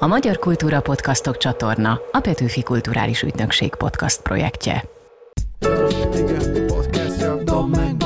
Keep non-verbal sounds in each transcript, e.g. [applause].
A Magyar Kultúra Podcastok csatorna a Petőfi Kulturális Ügynökség podcast projektje.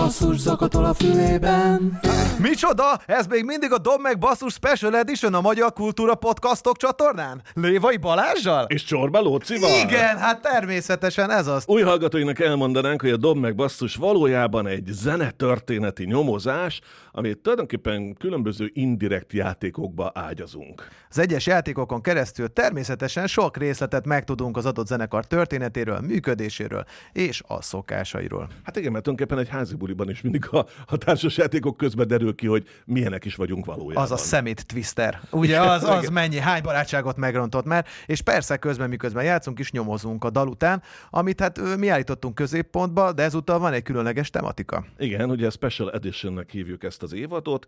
Basszus zakatol a fülében Micsoda? Ez még mindig a Dob meg Basszus Special Edition a Magyar Kultúra Podcastok csatornán? Lévai Balázsjal? És Csorba Lócival? Igen, hát természetesen ez az. Új hallgatóinak elmondanánk, hogy a Dob meg Basszus valójában egy zenetörténeti nyomozás, amit tulajdonképpen különböző indirekt játékokba ágyazunk. Az egyes játékokon keresztül természetesen sok részletet megtudunk az adott zenekar történetéről, működéséről és a szokásairól. Hát igen, mert tulajdonképpen egy házi buliban is mindig a, a társas játékok közben derül ki, hogy milyenek is vagyunk valójában. Az a szemét twister. Ugye az, az mennyi, hány barátságot megrontott már, és persze közben, miközben játszunk is, nyomozunk a dal után, amit hát mi állítottunk középpontba, de ezúttal van egy különleges tematika. Igen, ugye Special Editionnek hívjuk ezt az évadot.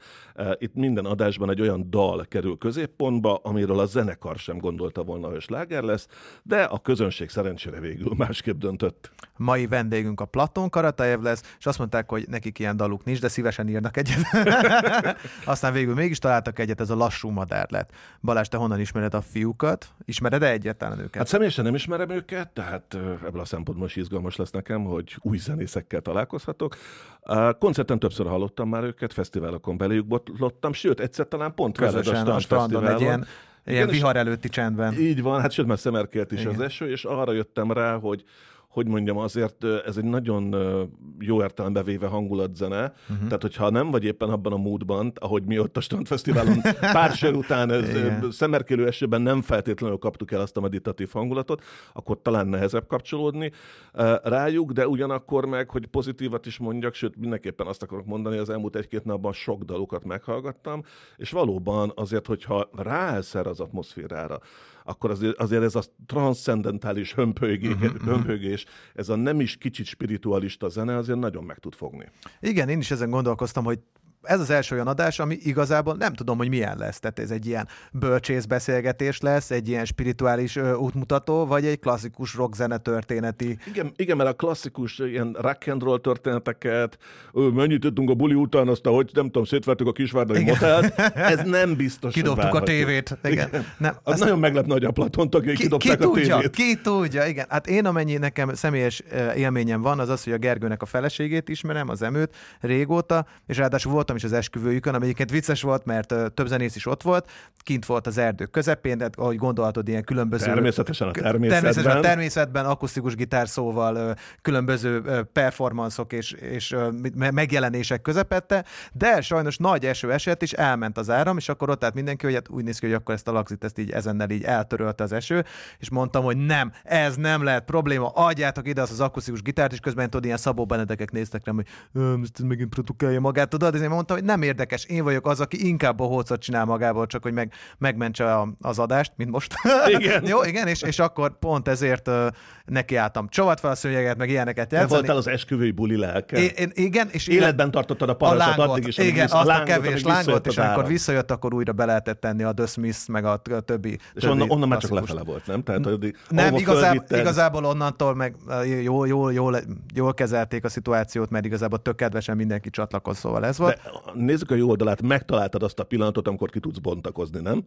Itt minden adásban egy olyan dal kerül középpontba, amiről a zenekar sem gondolta volna, hogy sláger lesz, de a közönség szerencsére végül másképp döntött. Mai vendégünk a Platon Karatajev lesz, és azt mondták, hogy nekik ilyen daluk nincs, de szívesen írnak egyet. [laughs] Aztán végül mégis találtak egyet, ez a lassú madár lett. Balázs, te honnan ismered a fiúkat? Ismered-e egyáltalán őket? Hát személyesen nem ismerem őket, tehát ebből a szempontból is izgalmas lesz nekem, hogy új zenészekkel találkozhatok. A koncerten többször hallottam már őket, fesztiválokon beléjük botlottam, sőt, egyszer talán pont Közösen a strandon egy ilyen, ilyen és- vihar előtti csendben. Így van, hát sőt, már szemerkélt is Igen. az eső, és arra jöttem rá, hogy hogy mondjam, azért ez egy nagyon jó értelembe véve hangulatzene, Mhm. uh-huh. tehát hogyha nem vagy éppen abban a módban, ahogy mi ott a Strandfesztiválon [laughs] pár sör után ez, szemerkélő esőben nem feltétlenül kaptuk el azt a meditatív hangulatot, akkor talán nehezebb kapcsolódni rájuk, de ugyanakkor meg, hogy pozitívat is mondjak, sőt mindenképpen azt akarok mondani, az elmúlt egy-két napban sok dalukat meghallgattam, és valóban azért, hogyha ráelszer az atmoszférára, akkor azért, azért ez a transzcendentális hömpölygés, Mhm, uh-huh, hömpölygés, ez a nem is kicsit spiritualista zene azért nagyon meg tud fogni. Igen, én is ezen gondolkoztam, hogy ez az első olyan adás, ami igazából nem tudom, hogy milyen lesz. Tehát ez egy ilyen bölcsész beszélgetés lesz, egy ilyen spirituális ö, útmutató, vagy egy klasszikus rockzene történeti. Igen, igen, mert a klasszikus ilyen rock and roll történeteket, ö, mennyit tudtunk a buli után, aztán hogy nem tudom, szétvertük a kisvárdai Igen. motelt, [laughs] ez nem biztos, Kidobtuk a tévét. Igen. Nem, Az ezt- nagyon meglepne, hogy a Platon tagjai Ki, ki kidobták a tudja, tévét. ki tudja, igen. Hát én amennyi nekem személyes élményem van, az az, hogy a Gergőnek a feleségét ismerem, az emőt régóta, és ráadásul voltam is az esküvőjükön, ami egyébként vicces volt, mert több zenész is ott volt, kint volt az erdő közepén, de ahogy gondolhatod, ilyen különböző... Természetesen a Természetesen a természetben. természetben, akusztikus gitárszóval, ö, különböző performanszok és, és megjelenések közepette, de sajnos nagy eső esett, és elment az áram, és akkor ott állt mindenki, hogy hát úgy néz ki, hogy akkor ezt a lagzit ezt így ezennel így eltörölte az eső, és mondtam, hogy nem, ez nem lehet probléma, adjátok ide azt az akusztikus gitárt, és közben tudod, ilyen Szabó Benedekek néztek rám, hogy "Ö, ezt megint produkálja magát, tudod, és én mondtam, hogy nem érdekes, én vagyok az, aki inkább bohócot csinál magából, csak hogy meg, megmentse a, az adást, mint most. Igen. [laughs] Jó, igen, és, és akkor pont ezért uh, nekiálltam. Csovat fel a szőnyeget, meg ilyeneket Te játszani. voltál az esküvői buli lelke. Én, én, igen, és Életben tartottad a a parancsot lángot, addig is, igen, azt a, lángot, kevés amíg lángot, és amikor visszajött, akkor újra be lehetett tenni a The Smiths, meg a, t- a többi. És többi onnan, onnan már csak lefele volt, nem? Tehát, hogy Nem, igazából, igazából onnantól meg jól, jól, jól, jól kezelték a szituációt, mert igazából tök kedvesen mindenki csatlakoz, szóval ez volt. De nézzük a jó oldalát, megtaláltad azt a pillanatot, amikor ki tudsz bontakozni, nem?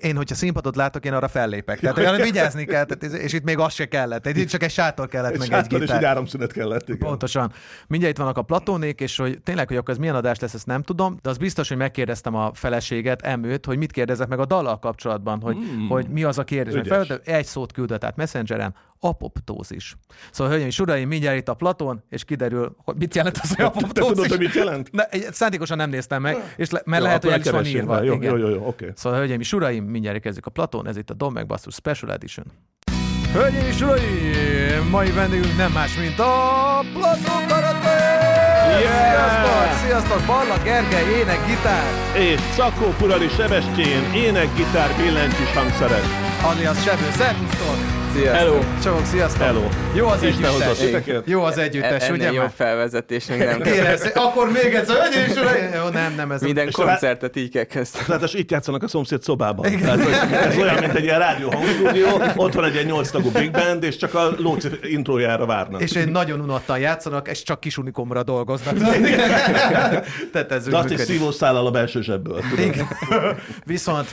Én, hogyha színpadot látok, én arra fellépek. Tehát arra vigyázni kell, tehát, és itt még az se kellett. Itt csak egy sátor kellett, Egy meg egy sátor és gitár. egy áramszünet kellett, igen. Pontosan. Mindjárt itt vannak a platónék, és hogy tényleg, hogy akkor ez milyen adás lesz, ezt nem tudom, de az biztos, hogy megkérdeztem a feleséget, emőt, hogy mit kérdezek meg a dallal kapcsolatban, hogy, mm. hogy mi az a kérdés. Felvettem, egy szót küldött át Messengeren, apoptózis. Szóval, hölgyeim és uraim, mindjárt itt a Platón, és kiderül, hogy mit jelent az, hogy Te apoptózis. tudod, hogy mit jelent? Ne, szándékosan nem néztem meg, és le, mert Jó, lehet, hogy el is van írva. rá. Jó, Igen. jó, jó, jó, oké. Szóval, hölgyeim és uraim, mindjárt kezdjük a Platón, ez itt a Dom Basszus Special Edition. Hölgyeim és uraim, mai vendégünk nem más, mint a Platón Karate! Sziasztok! Sziasztok! Balla, Gergely, ének, gitár, És Szakó Purali Sebestyén, ének, gitár, billentyűs hangszerek. alias Sebő, szervusztok! Sziasztok. Hello. Csomag, sziasztok! Hello. Jó az Isten együttes. Jó az együttes, Ennél ugye? jobb felvezetés még nem Kérem, szé- akkor még egyszer, és uraim! [laughs] Jó, nem, nem, ez Minden koncertet így kell kezdeni. Ráadásul itt játszanak a szomszéd szobában. Tehát, hogy ez olyan, mint egy ilyen rádió hangstúdió, ott van egy ilyen nyolc tagú big band, és csak a Lóci intrójára várnak. és egy nagyon unottan játszanak, és csak kis unikomra dolgoznak. Tehát ez De azt is szívószállal a belső zsebből. Viszont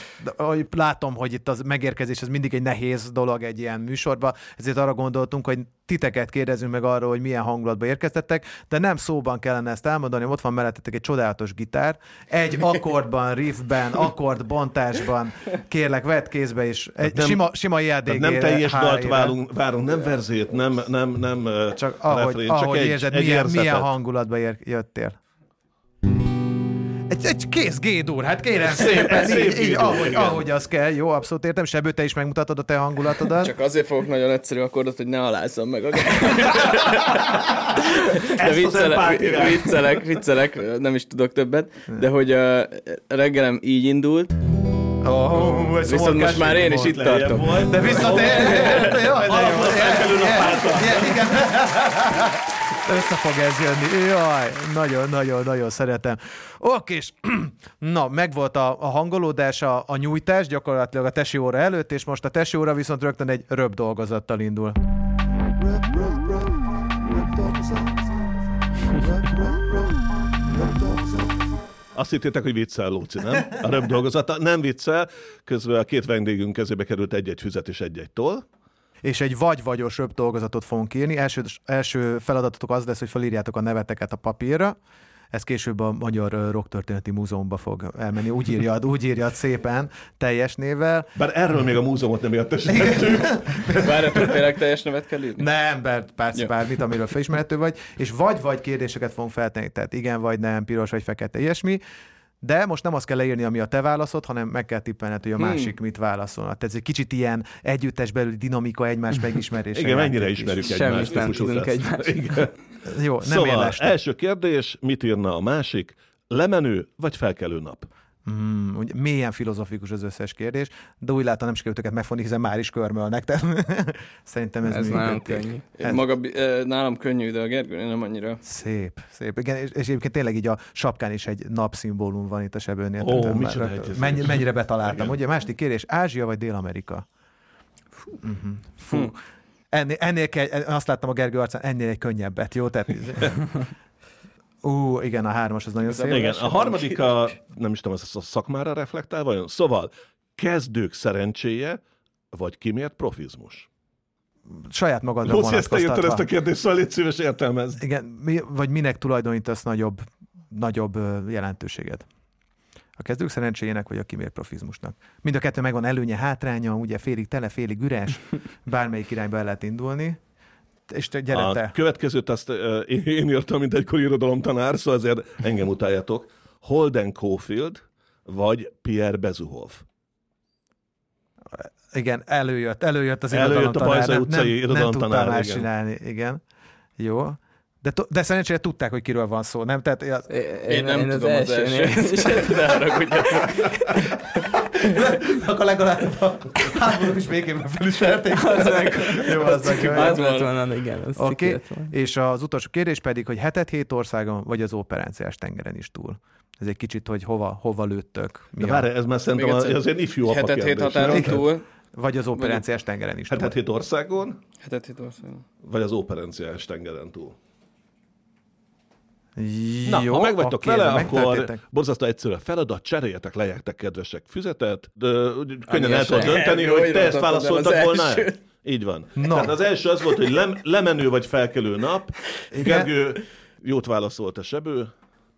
látom, hogy itt az megérkezés az mindig egy nehéz dolog egy ilyen műsorba, ezért arra gondoltunk, hogy titeket kérdezünk meg arról, hogy milyen hangulatba érkeztettek, de nem szóban kellene ezt elmondani, ott van mellettetek egy csodálatos gitár, egy [laughs] akkordban, riffben, akkordbontásban, kérlek, vedd kézbe is, egy nem- sima, sima Tehát IADG nem teljes dalt várunk, várunk, nem verzét, nem, nem, nem Csak ahogy, refrén, ahogy egy, érzed, egy milyen, érzetet. milyen hangulatba ér, jöttél. Egy, egy kész G-dur, hát kérem szépen, Szép így, így ahogy, igen. ahogy az kell, jó, abszolút értem, Sebő, te is megmutatod a te hangulatodat. Csak azért fogok nagyon egyszerű akkordot, hogy ne alázzam meg a [laughs] De viccelek, viccelek, viccelek, nem is tudok többet, de hogy uh, reggelem így indult, Oh, ez viszont most már én is itt tartok. volt. De visszatér, jaj, de jó. A. Igen, igen. Össze fog ez jönni. Jaj, nagyon, nagyon, nagyon szeretem. Oké, és [clears throat] na, megvolt a, a hangolódás, a, a nyújtás gyakorlatilag a tesi óra előtt, és most a tesi óra viszont rögtön egy röbb dolgozattal indul. Azt hittétek, hogy viccel, Lóci, nem? A röbb dolgozata. Nem viccel, közben a két vendégünk kezébe került egy-egy füzet és egy-egy toll. És egy vagy-vagyos röbb dolgozatot fogunk írni. Első, első feladatotok az lesz, hogy felírjátok a neveteket a papírra. Ez később a Magyar Rocktörténeti Múzeumba fog elmenni. Úgy írjad, úgy írjad szépen, teljes névvel. Bár erről még a múzeumot nem értesítettük. [laughs] Várjatok, tényleg teljes nevet kell írni? Nem, bár, persze Jó. bármit, amiről felismerhető vagy, és vagy-vagy kérdéseket fogunk feltenni, tehát igen vagy nem, piros vagy fekete, ilyesmi, de most nem azt kell leírni, ami a te válaszod, hanem meg kell tippelned, hogy a Hmm. másik mit válaszol. Tehát ez egy kicsit ilyen együttes belüli dinamika, egymás megismerése. [laughs] Igen, mennyire játék is. ismerjük Semmit egymást. nem tudunk. Igen. Jó, nem Szóval, első kérdés, mit írna a másik? Lemenő vagy felkelő nap? Mm, ugye mélyen filozofikus az összes kérdés, de úgy látom, nem sikerült őket megfogni, hiszen már is körmölnek. Tehát [laughs] szerintem ez, Ez nagyon működik. könnyű. Ez- Maga, nálam könnyű, de a Gergő nem annyira. Szép, szép. Igen, és, és egyébként tényleg így a sapkán is egy napszimbólum van itt a sebőnél. Ó, Tehát micsoda mennyi, mennyire betaláltam. Igen. Ugye, másik kérdés, Ázsia vagy Dél-Amerika? Fú. Uh-huh. Fú. Hm. Ennél, ennél kell, azt láttam a Gergő arcán, ennél egy könnyebbet, jó? Tehát, [laughs] Ú, igen, a hármas az nagyon szép. Igen, a harmadik a, nem is tudom, ez a szakmára reflektál vajon? Szóval, kezdők szerencséje, vagy kimért profizmus? Saját magadra Lóci, ezt te írtad ezt a vonatkoztatva. kérdést, szóval légy szíves értelmezd. Igen, mi, vagy minek tulajdonítasz nagyobb, nagyobb jelentőséget? A kezdők szerencséjének, vagy a kimért profizmusnak? Mind a kettő megvan előnye, hátránya, ugye félig tele, félig üres, [laughs] bármelyik irányba el lehet indulni. És te, gyere A te. következőt azt én én írtam, mint egykor irodalomtanár, szóval azért engem utáljatok. Holden Caulfield, vagy Pierre Bezuhov. Igen, előjött, előjött az Előjött a irodalomtanár, Bajza nem- utcai nem, nem irodalomtanár, tudtam más igen. csinálni, igen. Jó. De, to- de szerencsére tudták, hogy kiről van szó, nem? Tehát az, Én, Én nem tudom az elsőnél- elsőt, de [laughs] haragudjatok. [laughs] [laughs] akkor legalább a háború is végében felismerték. Az meg, Jó, az jó. az lett volna, igen. Az Oké, okay. és az utolsó kérdés pedig, hogy hetet hét országon, vagy az operáciás tengeren is túl. Ez egy kicsit, hogy hova, hova lőttök. Mi De a, várj, ez már szerintem az, az ilyen ifjú apa Hetet hét határon túl. vagy az operáciás tengeren is túl. Hetet hét országon, Hetet hét országon. vagy az operenciás tengeren túl. Jó, Na, ha meg vagytok oké, vele, akkor borzasztó egyszerű a feladat, cseréljetek, lejjetek kedvesek füzetet, de könnyen el tudod dönteni, Jó, hogy te ezt válaszoltad volna. Így van. Na. Tehát az első az volt, hogy lem, lemenő vagy felkelő nap. Igen. Gergő jót válaszolt a sebő.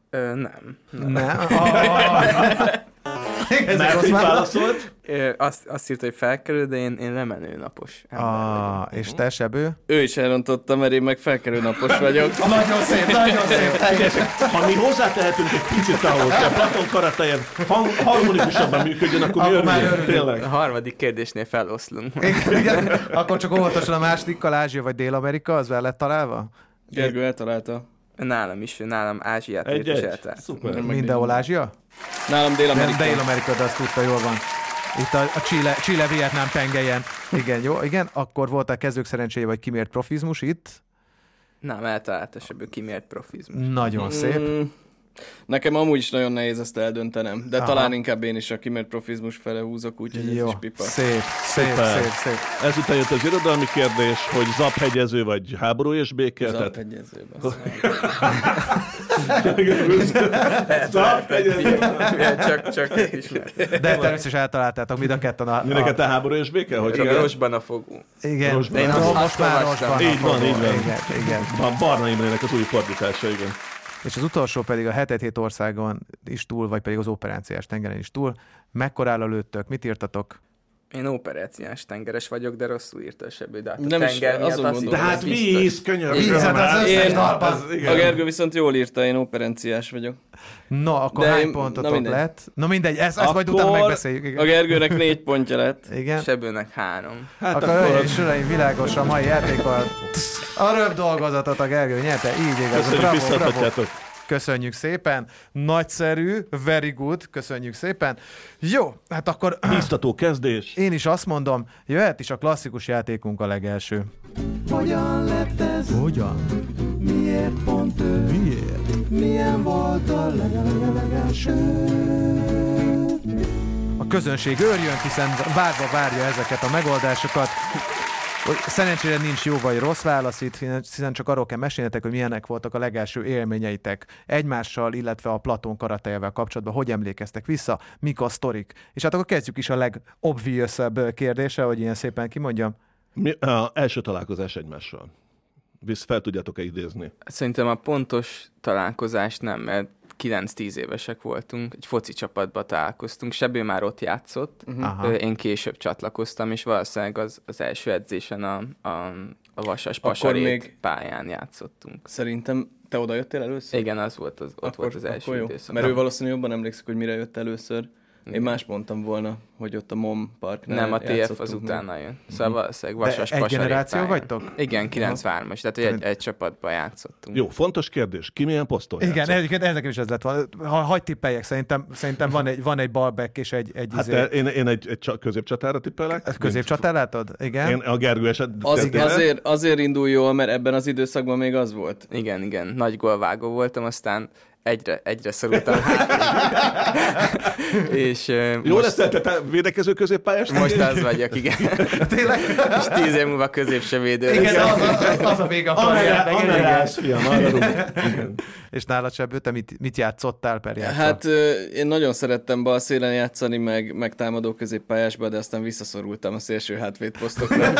Ö, nem. Nem. Ah, [laughs] [laughs] Ez Mert rossz válaszolt? Azt, azt írta, hogy felkerül, de én, én lemenő napos. Ah, és te sebő? Ő is elrontotta, mert én meg felkerül napos vagyok. [laughs] Nagyon szép, nagyon szép. Ha mi hozzátehetünk egy picit ahhoz, hogy a Platon karateje hang, harmonikusabban működjön, akkor mi Akkor már örülünk. Tényleg. A harmadik kérdésnél feloszlunk. Igen, akkor csak óvatosan a másodikkal, Ázsia vagy Dél-Amerika, az el lett találva? Gergő eltalálta. Nálam is, nálam Ázsiát Egy-egy. eltalált. Szuper. Mindenhol Ázsia? Nálam Dél-Amerika. Dél-Amerika, de azt tudta, jól van. Itt a, a Chile, Chile Vietnám pengelyen. Igen, jó, igen. Akkor volt a kezdők szerencséje, vagy kimért profizmus itt. Nem, eltalálta ebből kimért profizmus. Nagyon szép. Mm, Nekem amúgy is nagyon nehéz ezt eldöntenem, de Aha. talán inkább én is a kimért profizmus fele húzok, úgyhogy ez Jó, is pipa. szép, szép, Szuper. szép, szép. Ezután jött az irodalmi kérdés, hogy zaphegyező vagy háború és béke. Tehát Zaphegyezőben. zaphegyező. [laughs] csak, csak ismert. De természetesen eltaláltátok mind a ketten a... Mindenket a te háború és béke? Hogy Csak rosban a fogú. igen, Rosban. én Én azt- most azt már rosban. Így van, így van. Igen, igen. A Barna Imrének az új fordítása, igen. És az utolsó pedig a hetet hét országon is túl, vagy pedig az operáciás tengeren is túl. Mekkorára lőttök, mit írtatok? Én operáciás tengeres vagyok, de rosszul írta a sebő, de hát a Nem is, tenger miatt azon azt De hát víz, könyörgöm. Víz, hát az összes Én- dalban. az- igen. A Gergő viszont jól írta, én operenciás vagyok. No, akkor De hány én- pontotok na mindegy. lett? Na mindegy, ezt, ezt majd utána megbeszéljük. Igen. A Gergőnek négy pontja lett. igen. Sebőnek három. Hát akkor, akkor, akkor és uraim, világos a mai játékkal. A röbb dolgozatot a Gergő nyerte, így igaz. köszönjük, Bravo, bravo. Köszönjük szépen, nagyszerű, very good, köszönjük szépen. Jó, hát akkor Biztató kezdés. én is azt mondom, jöhet is a klasszikus játékunk a legelső. Hogyan lett ez? Hogyan? Miért pont ő? Miért? Milyen volt a legelőlegelső? A közönség örjön, hiszen várva várja ezeket a megoldásokat. Hogy szerencsére nincs jó vagy rossz válasz itt, hiszen csak arról kell mesélnetek, hogy milyenek voltak a legelső élményeitek egymással, illetve a Platón karatejevel kapcsolatban, hogy emlékeztek vissza, mik a sztorik. És hát akkor kezdjük is a legobviousebb kérdése, hogy ilyen szépen kimondjam. Mi, a első találkozás egymással. Visz fel tudjátok-e idézni? Szerintem a pontos találkozást nem, mert 9-10 évesek voltunk, egy foci csapatba találkoztunk, Sebő már ott játszott. Ö, én később csatlakoztam, és valószínűleg az, az első edzésen a, a, a Vasas Akkor Pasarét még- pályán játszottunk. Szerintem te oda jöttél először? Igen, az volt az, ott volt az első akkor jó. időszak. Mert ő valószínűleg jobban emlékszik, hogy mire jött először. Én más mondtam volna, hogy ott a MOM parknál Nem, a TF az utána jön. Szóval valószínűleg De Vasas egy generáció pályán. vagytok? Igen, 93-as, tehát egy, egy csapatban játszottunk. Jó, fontos kérdés. Ki milyen poszton Igen, egyébként ez nekem is ez lett volna. Ha, hagy tippeljek, szerintem, szerintem van egy, van egy balback és egy, egy Hát izé- én, én egy, egy csa- középcsatára tippelek. Ez középcsatár látod? Igen. Én a Gergő eset... Az, azért, azért indul jól, mert ebben az időszakban még az volt. Igen, igen, nagy gólvágó voltam, aztán egyre, egyre szorultam. [laughs] És ö, Jó most, lesz, te, te védekező középpályás? most az vagyok, igen. [laughs] Tényleg? És tíz év múlva középse védő. Igen, az, az, az a vége a karriernek. fiam, arra. És nálad Sebő, te mit, mit játszottál per játszol? Hát én nagyon szerettem bal szélen játszani, meg, meg támadó középpályásba, de aztán visszaszorultam a szélső hátvéd posztokra.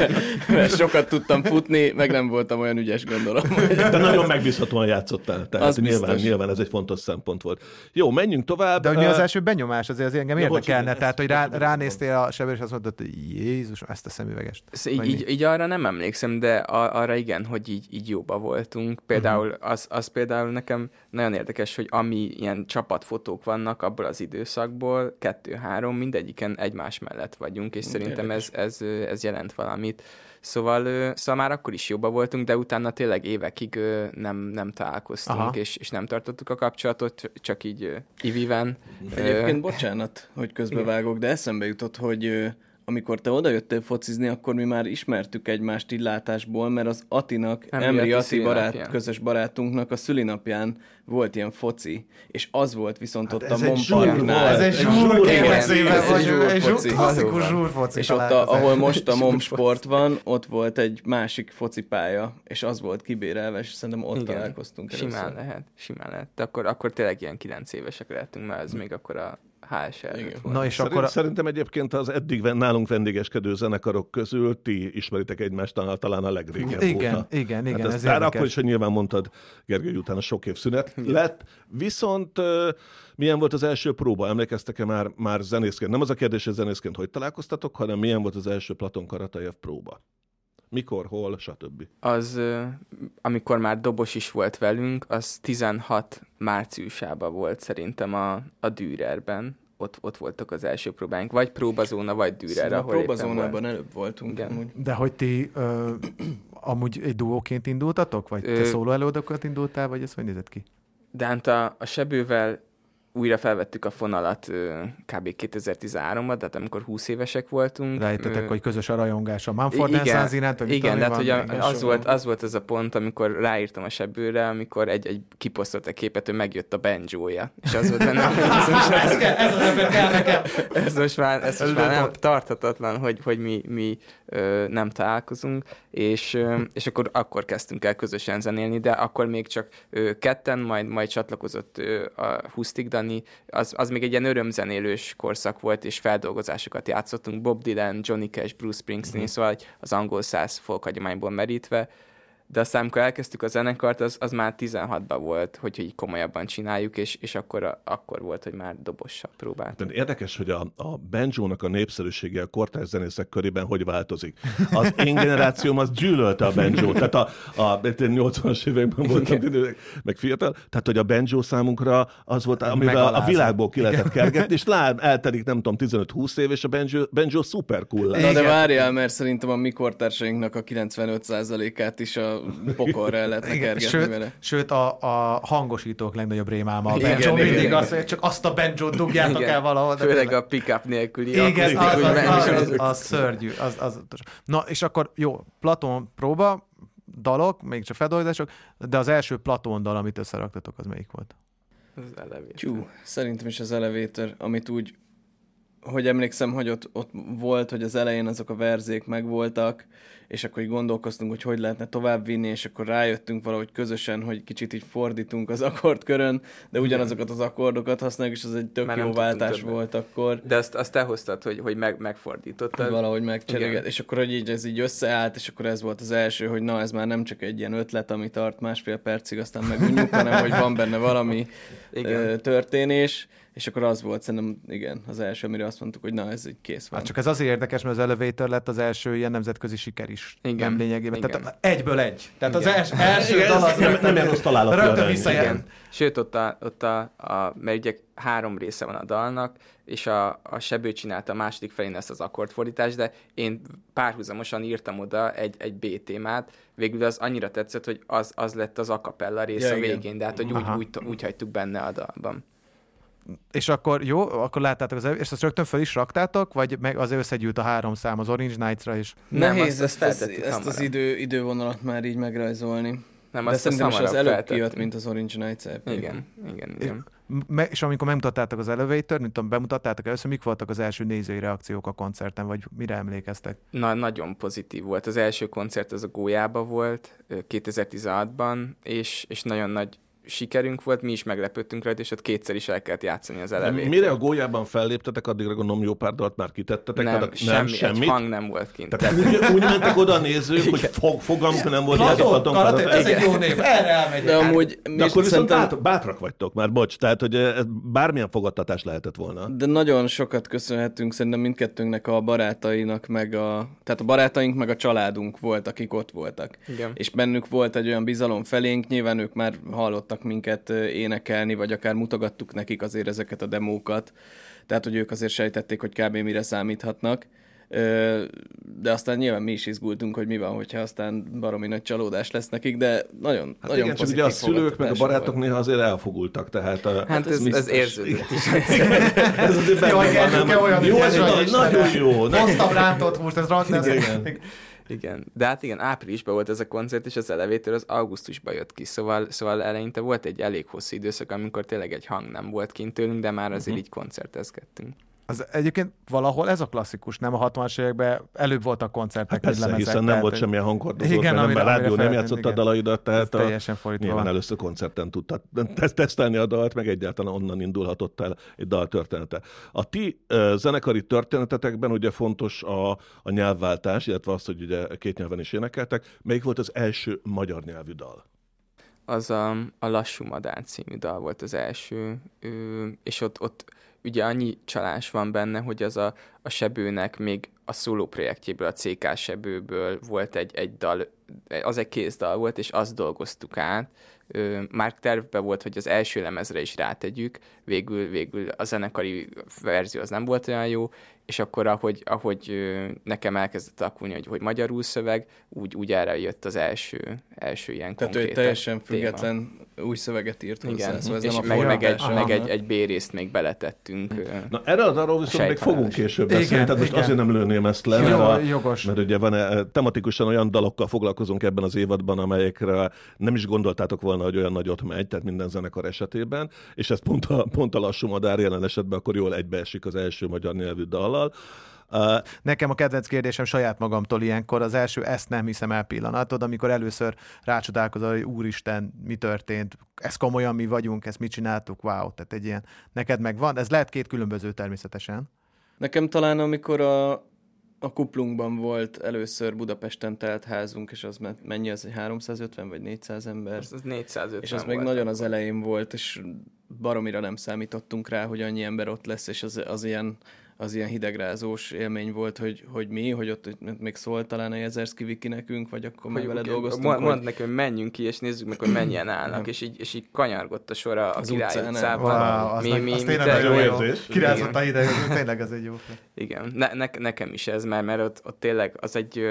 [laughs] Mert sokat tudtam futni, meg nem voltam olyan ügyes, gondolom. De nagyon megbízhatóan játszottál. Tehát Az nyilván, biztos. Nyilván ez egy fontos szempont volt. Jó, menjünk tovább. De hogy mi az első benyomás, azért, azért engem Ja, érdekelne. Tehát, hogy rá, ránéztél a Sebő, és azt mondtad, hogy Jézus, ezt a szemüvegest. Így, így, így, arra nem emlékszem, de a, arra igen, hogy így, így jóba voltunk. Például uh-huh. az, az például nekem nagyon érdekes, hogy ami ilyen csapatfotók vannak abból az időszakból, kettő-három, mindegyiken egymás mellett vagyunk, és szerintem ez, ez, ez jelent valamit. Szóval, szóval már akkor is jobban voltunk, de utána tényleg évekig nem, nem találkoztunk, Aha. és, és nem tartottuk a kapcsolatot, csak így iviven. Egyébként bocsánat, hogy közbevágok, de eszembe jutott, hogy ö, amikor te odajöttél focizni, akkor mi már ismertük egymást így látásból, mert az Atinak, Nem, Emri Ati barát, közös barátunknak a szülinapján volt ilyen foci, és az volt viszont ott Hát ez a egy Mon zsúr Parknál. Ez egy zsúr, egy zsúr egy zsúr, foci. klasszikus És ott, a, ahol most a MOM sport van, ott volt egy másik focipálya, és az volt kibérelve, és szerintem ott Igen. találkoztunk Simán először. lehet, simán lehet. De akkor, akkor tényleg ilyen kilenc évesek lehetünk, mert ez még akkor a HSL Igen. Na és Szerint, akkor... Szerintem egyébként az eddig nálunk vendégeskedő zenekarok közül ti ismeritek egymást talán, talán a legrégebb Igen, óta. igen, igen, Hát ez ez érdekes. akkor is, hogy nyilván mondtad, Gergely, utána sok év szünet lett. Viszont milyen volt az első próba? Emlékeztek-e már, már zenészként? Nem az a kérdés, hogy zenészként hogy találkoztatok, hanem milyen volt az első Platon Karatajev próba? Mikor, hol, stb. Az, amikor már dobos is volt velünk, az 16 márciusában volt szerintem a, a Dürerben. Ott, ott voltak az első próbáink, vagy próbazóna, vagy Szerintem a ahol éppen próbazónában előbb voltunk. Igen. amúgy. De hogy ti ö, amúgy egy duóként indultatok? Vagy te Ö- szóló előadókat indultál, vagy ez hogy nézett ki? De hát a, a sebővel újra felvettük a fonalat kb. 2013-ban, tehát amikor 20 évesek voltunk. Rájöttetek, Ö, hogy közös a rajongás a Mumford igen, iránt, vagy igen, hát, van hogy a, az, volt, az volt ez a pont, amikor ráírtam a sebőre, amikor egy, egy kiposztolt egy képet, hogy megjött a banjója. És az volt benne, hogy ez most, ez, kell, ez az ember kell nekem. ez most már, ez most már nem tarthatatlan, hogy, hogy mi, mi nem találkozunk, és, és akkor, akkor kezdtünk el közösen zenélni, de akkor még csak ketten, majd, majd csatlakozott a Husztik Dani, az, az még egy ilyen örömzenélős korszak volt, és feldolgozásokat játszottunk, Bob Dylan, Johnny Cash, Bruce Springsteen, Mhm. szóval az angol száz folk hagyományból merítve, de aztán, amikor elkezdtük a zenekart, az, az már 16-ban volt, hogy így komolyabban csináljuk, és, és akkor, a- akkor volt, hogy már dobossal próbáltunk. De Érdekes, hogy a, a banjónak a népszerűsége a kortárs zenészek körében hogy változik. Az én generációm az gyűlölte a banjo, tehát a, a 80-as években voltam idők, meg fiatal, tehát hogy a banjo számunkra az volt, amivel a világból ki lehetett kergetni, és lám, eltelik nem tudom 15-20 év, és a banjo, banjo szuper cool. Na de Igen. várjál, mert szerintem a mi kortársainknak a 95%-át is a pokolra el lehetne Igen, kergetni sőt, vele. sőt a, a hangosítók legnagyobb rémálma. A Igen, banjo igen, mindig igen. azt, hogy csak azt a banjo dugjátok el valahol. de Főleg a pick-up nélküli. Igen, az, az, banjo. az, az, az szörnyű. Az, az, na, és akkor jó, Platon próba, dalok, még csak feldolgozások, de az első Platon dal, amit összeraktatok, az melyik volt? Az elevér. Tyú, szerintem is az Elevator, amit úgy, hogy emlékszem, hogy ott, ott volt, hogy az elején azok a verzék megvoltak, és akkor így gondolkoztunk, hogy hogy lehetne továbbvinni, és akkor rájöttünk valahogy közösen, hogy kicsit így fordítunk az akkordkörön, de ugyanazokat az akkordokat használjuk, és az egy tök Már jó váltás többet. volt akkor. De azt, azt te hoztad, hogy, hogy meg, megfordítottad. valahogy megcseréget, és akkor hogy így ez így összeállt, és akkor ez volt az első, hogy na, ez már nem csak egy ilyen ötlet, ami tart másfél percig, aztán megunjuk, hanem hogy van benne valami Igen. történés, és akkor az volt szerintem, igen, az első, amire azt mondtuk, hogy na, ez így kész van. Hát csak ez azért érdekes, mert az Elevator lett az első ilyen nemzetközi siker is. Igen, Nem lényegében. igen. Tehát egyből egy. Tehát az Igen. els, első Igen, dal az nem, nem ilyen rossz találat. rögtön visszajön. Igen. Sőt, ott, a, ott a, a, mert ugye három része van a dalnak, és a, a Sebő csinálta a második felén ezt az akkordfordítást, de én párhuzamosan írtam oda egy, egy B témát, végül az annyira tetszett, hogy az, az lett az akapella rész Ja, a igen. végén, de hát hogy úgy, úgy, úgy hagytuk benne a dalban. És akkor jó, akkor láttátok az és azt rögtön föl is raktátok, vagy meg az összegyűlt a három szám az Orange Nights-ra is? Nem, Nehéz ezt, ezt, feltettük ezt az idő, idővonalat már így megrajzolni. Nem, De azt, szerintem is az előbb kijött, mint az Orange Nights EP. Igen, igen, igen. Me- és amikor megmutattátok az Elevator, mint tudom, bemutattátok először, mik voltak az első nézői reakciók a koncerten, vagy mire emlékeztek? Na, nagyon pozitív volt. Az első koncert az a Gólyába volt ö, 2016-ban, és, és nagyon nagy sikerünk volt, mi is meglepődtünk rajta, és ott kétszer is el kellett játszani az elevét. Mire a gólyában felléptetek, addigra gondolom jó pár dalt már kitettetek. Nem, tehát semmi, semmit? egy hang nem volt kint. Tehát úgy, úgy mentek oda a nézők, hogy fog, fogalmuk nem volt. Platon karate, ez egy jó név, erre elmegyek. De amúgy mi De akkor viszont szerintem, bátrak, vagytok már, bocs, tehát hogy ez bármilyen fogadtatás lehetett volna. de nagyon sokat köszönhetünk szerintem mindkettőnknek a barátainak, meg a, tehát a barátaink, meg a családunk volt, akik ott voltak. Igen. És bennük volt egy olyan bizalom felénk, nyilván ők már hallottak minket énekelni, vagy akár mutogattuk nekik azért ezeket a demókat, tehát hogy ők azért sejtették, hogy kb. mire számíthatnak. De aztán nyilván mi is izgultunk, hogy mi van, hogyha aztán baromi nagy csalódás lesz nekik, de nagyon, Hát nagyon igen, csak ugye a szülők meg a barátok volt. néha azért elfogultak, tehát... a- Hát ez, ez biztos. érződött is. Ez azért benne van, nem? olyan Jó, ez nagyon jó. Hoztam rántott húst, ez ez. Igen. De hát igen, áprilisban volt ez a koncert, és az elevétől az augusztusban jött ki, szóval, szóval eleinte volt egy elég hosszú időszak, amikor tényleg egy hang nem volt kint tőlünk, de már azért Mhm. így koncertezkedtünk. Az egyébként valahol ez a klasszikus, nem a 60-as években előbb voltak koncertek, Hát persze, lemezek, hiszen nem tehát, volt semmilyen hangkordozó, Igen, mert nem, amire- a rádió amire nem játszotta a dalaidat, ez tehát a, teljesen fordítva nyilván van. először koncerten tudtad teszt- tesztelni a dalt, meg egyáltalán onnan indulhatott el egy dal története. A ti uh, zenekari történetetekben ugye fontos a, a nyelvváltás, illetve az, hogy ugye két nyelven is énekeltek. Melyik volt az első magyar nyelvű dal? Az a, a Lassú Madár című dal volt az első, ö, és ott, ott ugye annyi csalás van benne, hogy az a, a Sebőnek még a szóló projektjéből, a CK Sebőből volt egy, egy dal, az egy kézdal volt, és azt dolgoztuk át. Már tervben volt, hogy az első lemezre is rátegyük, végül, végül a zenekari verzió az nem volt olyan jó, és akkor ahogy, ahogy nekem elkezdett alakulni, hogy, hogy magyarul szöveg, úgy, úgy erre jött az első, első ilyen Tehát ő teljesen független téma. új szöveget írt hozzá. Igen, szóval ez és nem meg, meg, egy, meg egy, egy B-részt még beletettünk. Na erre az arról viszont még fogunk később beszélni, igen, tehát most igen. azért nem lőném ezt le, mert, a, jogos. mert ugye van, tematikusan olyan dalokkal foglalkozunk ebben az évadban, amelyekre nem is gondoltátok volna, hogy olyan nagyot megy, tehát minden zenekar esetében, és ez pont a, pont a lassú madár jelen esetben akkor jól egybeesik az első magyar nyelvű dallal. Uh, nekem a kedvenc kérdésem saját magamtól ilyenkor az első ezt nem hiszem el pillanatod, amikor először rácsodálkozol, hogy úristen, mi történt, ez komolyan mi vagyunk, ezt mit csináltuk, wow, tehát egy ilyen, neked meg van, ez lehet két különböző természetesen. Nekem talán amikor a, a kuplunkban volt először Budapesten telt házunk, és az mennyi az, 350 vagy 400 ember? Az, az 450 És az még nagyon az elején volt, és baromira nem számítottunk rá, hogy annyi ember ott lesz, és az, az ilyen az ilyen hidegrázós élmény volt, hogy, hogy mi, hogy ott még szólt talán a Jezerszki Viki nekünk, vagy akkor meg vele dolgoztunk. Mond, hogy... neki, hogy menjünk ki, és nézzük meg, hogy mennyien állnak, és így, és így kanyargott a sor a, a király utcában. Wow, az, mi, mi, az mi, tényleg jó érzés. Kirázott a hideg, [laughs] tényleg ez egy jó. Igen, ne, ne, nekem is ez, mert, mert ott, ott tényleg az egy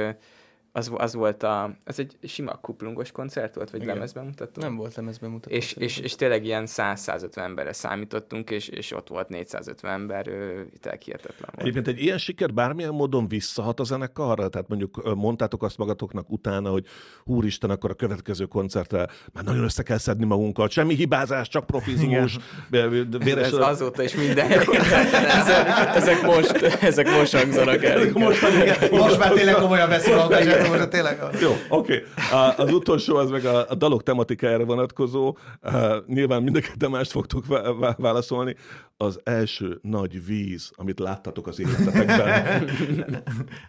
az, az volt a, az egy sima kuplungos koncert volt, vagy Igen. lemezben mutató? Nem volt lemezben mutató. És, és, és, tényleg ilyen 100-150 emberre számítottunk, és, és ott volt 450 ember, hihetetlen volt. Egyébként egy ilyen siker bármilyen módon visszahat a zenekarra? Tehát mondjuk mondtátok azt magatoknak utána, hogy úristen, akkor a következő koncertre már nagyon össze kell szedni magunkat, semmi hibázás, csak profizmus. Véres... Ez azóta is minden. ezek, most, ezek most hangzanak el. Most, most már tényleg komolyan veszik a most tényleg... Jó, oké. Okay. Az utolsó az meg a, a dalok tematikájára vonatkozó. Nyilván mindenki mást fogtok válaszolni. Az első nagy víz, amit láttatok az életetekben.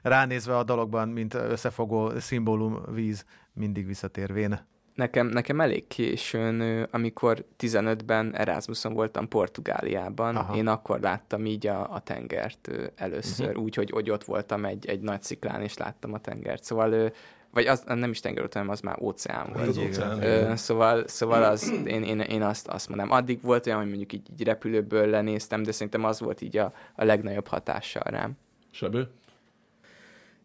Ránézve a dalokban, mint összefogó szimbólum víz, mindig visszatérvén. Nekem, nekem elég későn, amikor 15-ben Erasmuson voltam Portugáliában, Aha. én akkor láttam így a, a tengert először, uh-huh. úgy, hogy, hogy ott voltam egy, egy nagy sziklán, és láttam a tengert. Szóval vagy az nem is tenger hanem az már óceán volt. Az óceán, Ö, szóval, szóval az, én, én, én azt, azt mondom. Addig volt olyan, hogy mondjuk így, így repülőből lenéztem, de szerintem az volt így a, a legnagyobb hatással rám. Sebő?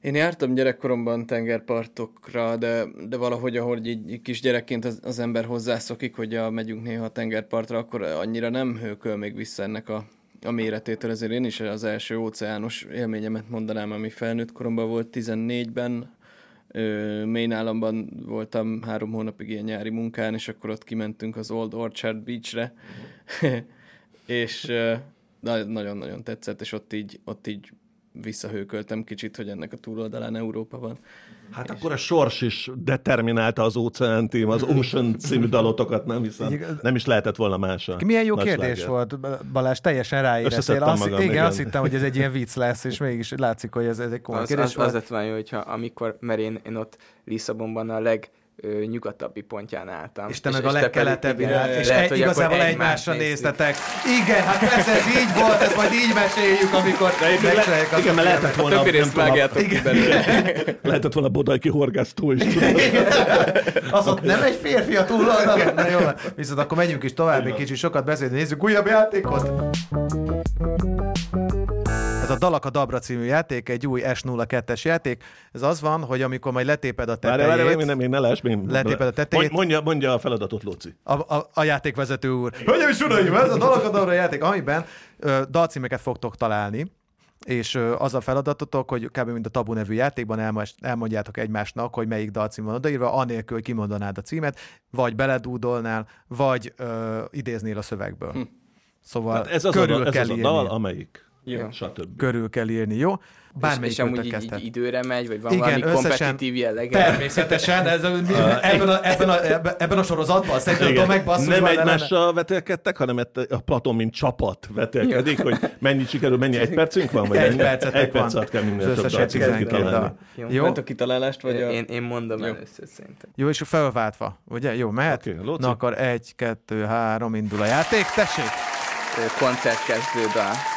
Én jártam gyerekkoromban tengerpartokra, de, de valahogy, ahogy egy kis gyerekként az, az ember hozzászokik, hogy a, megyünk néha a tengerpartra, akkor annyira nem hőköl még vissza ennek a, a méretétől. Ezért én is az első óceános élményemet mondanám, ami felnőtt koromban volt 14-ben. Main államban voltam három hónapig ilyen nyári munkán, és akkor ott kimentünk az Old Orchard Beachre, [laughs] és nagyon-nagyon tetszett, és ott így, ott így visszahőköltem kicsit, hogy ennek a túloldalán Európa van. Hát és akkor a sors is determinálta az óceán tím, az Ocean című dalotokat, nem hiszem. Nem is lehetett volna más. Milyen jó kérdés láger. volt, Balázs, teljesen ráéreztél. Azt, magam, igen, igen, azt hittem, hogy ez egy ilyen vicc lesz, és mégis látszik, hogy ez, ez egy komoly az, kérdés az, volt. Az lett jó, hogyha amikor, mert én, én ott Lisszabonban a leg nyugatabbi pontján álltam. És te és, meg a legkeletebbire, és lehet, egy, igazából egymásra néztetek. Igen, hát persze ez így volt, ez majd így meséljük, amikor megcsináljuk az Igen, mert lehetett volna, többi írészt vágjátok [laughs] Lehetett volna bodajki horgásztó is. Az ott nem egy férfi a túloldalon? Na jó, viszont akkor menjünk is tovább, egy kicsit sokat beszélni, nézzük újabb játékot. Ez a Dalak a Dabra című játék, egy új S02-es játék. Ez az van, hogy amikor majd letéped a tetejét... Várj, várj, várj, még ne lesz, még letéped a tetejét... Mondja, mondja a feladatot, Lóci. A, a, a játékvezető úr. Hölgyeim és uraim, ez a Dalak a Dabra játék, amiben ö, dalcímeket fogtok találni, és az a feladatotok, hogy kb. mint a Tabu nevű játékban elmondjátok egymásnak, hogy melyik dalcím van odaírva, anélkül, hogy kimondanád a címet, vagy beledúdolnál, vagy ö, idéznél a szövegből. Hm. Szóval hát ez az körül a, ez kell az a dal, amelyik jó. stb. körül kell írni, jó? Bármelyik és, és amúgy így, így, időre megy, vagy van Igen, valami összesen, kompetitív jelleg? Természetesen, ez, [laughs] ebben, a, ebben, a, ebben a sorozatban szerintem megbasszul. Nem egymással vetélkedtek, hanem a Platon, mint csapat vetélkedik, hogy mennyi sikerül, mennyi egy percünk van? Vagy egy percetek egy perc alatt kell minél több dalt kitalálni. Jó? jó? a kitalálást, vagy a... Én, én mondom jó. először szerintem. Jó, és felváltva, ugye? Jó, mehet? Okay, Na akkor egy, kettő, három, indul a játék, tessék! Koncertkezdő dal.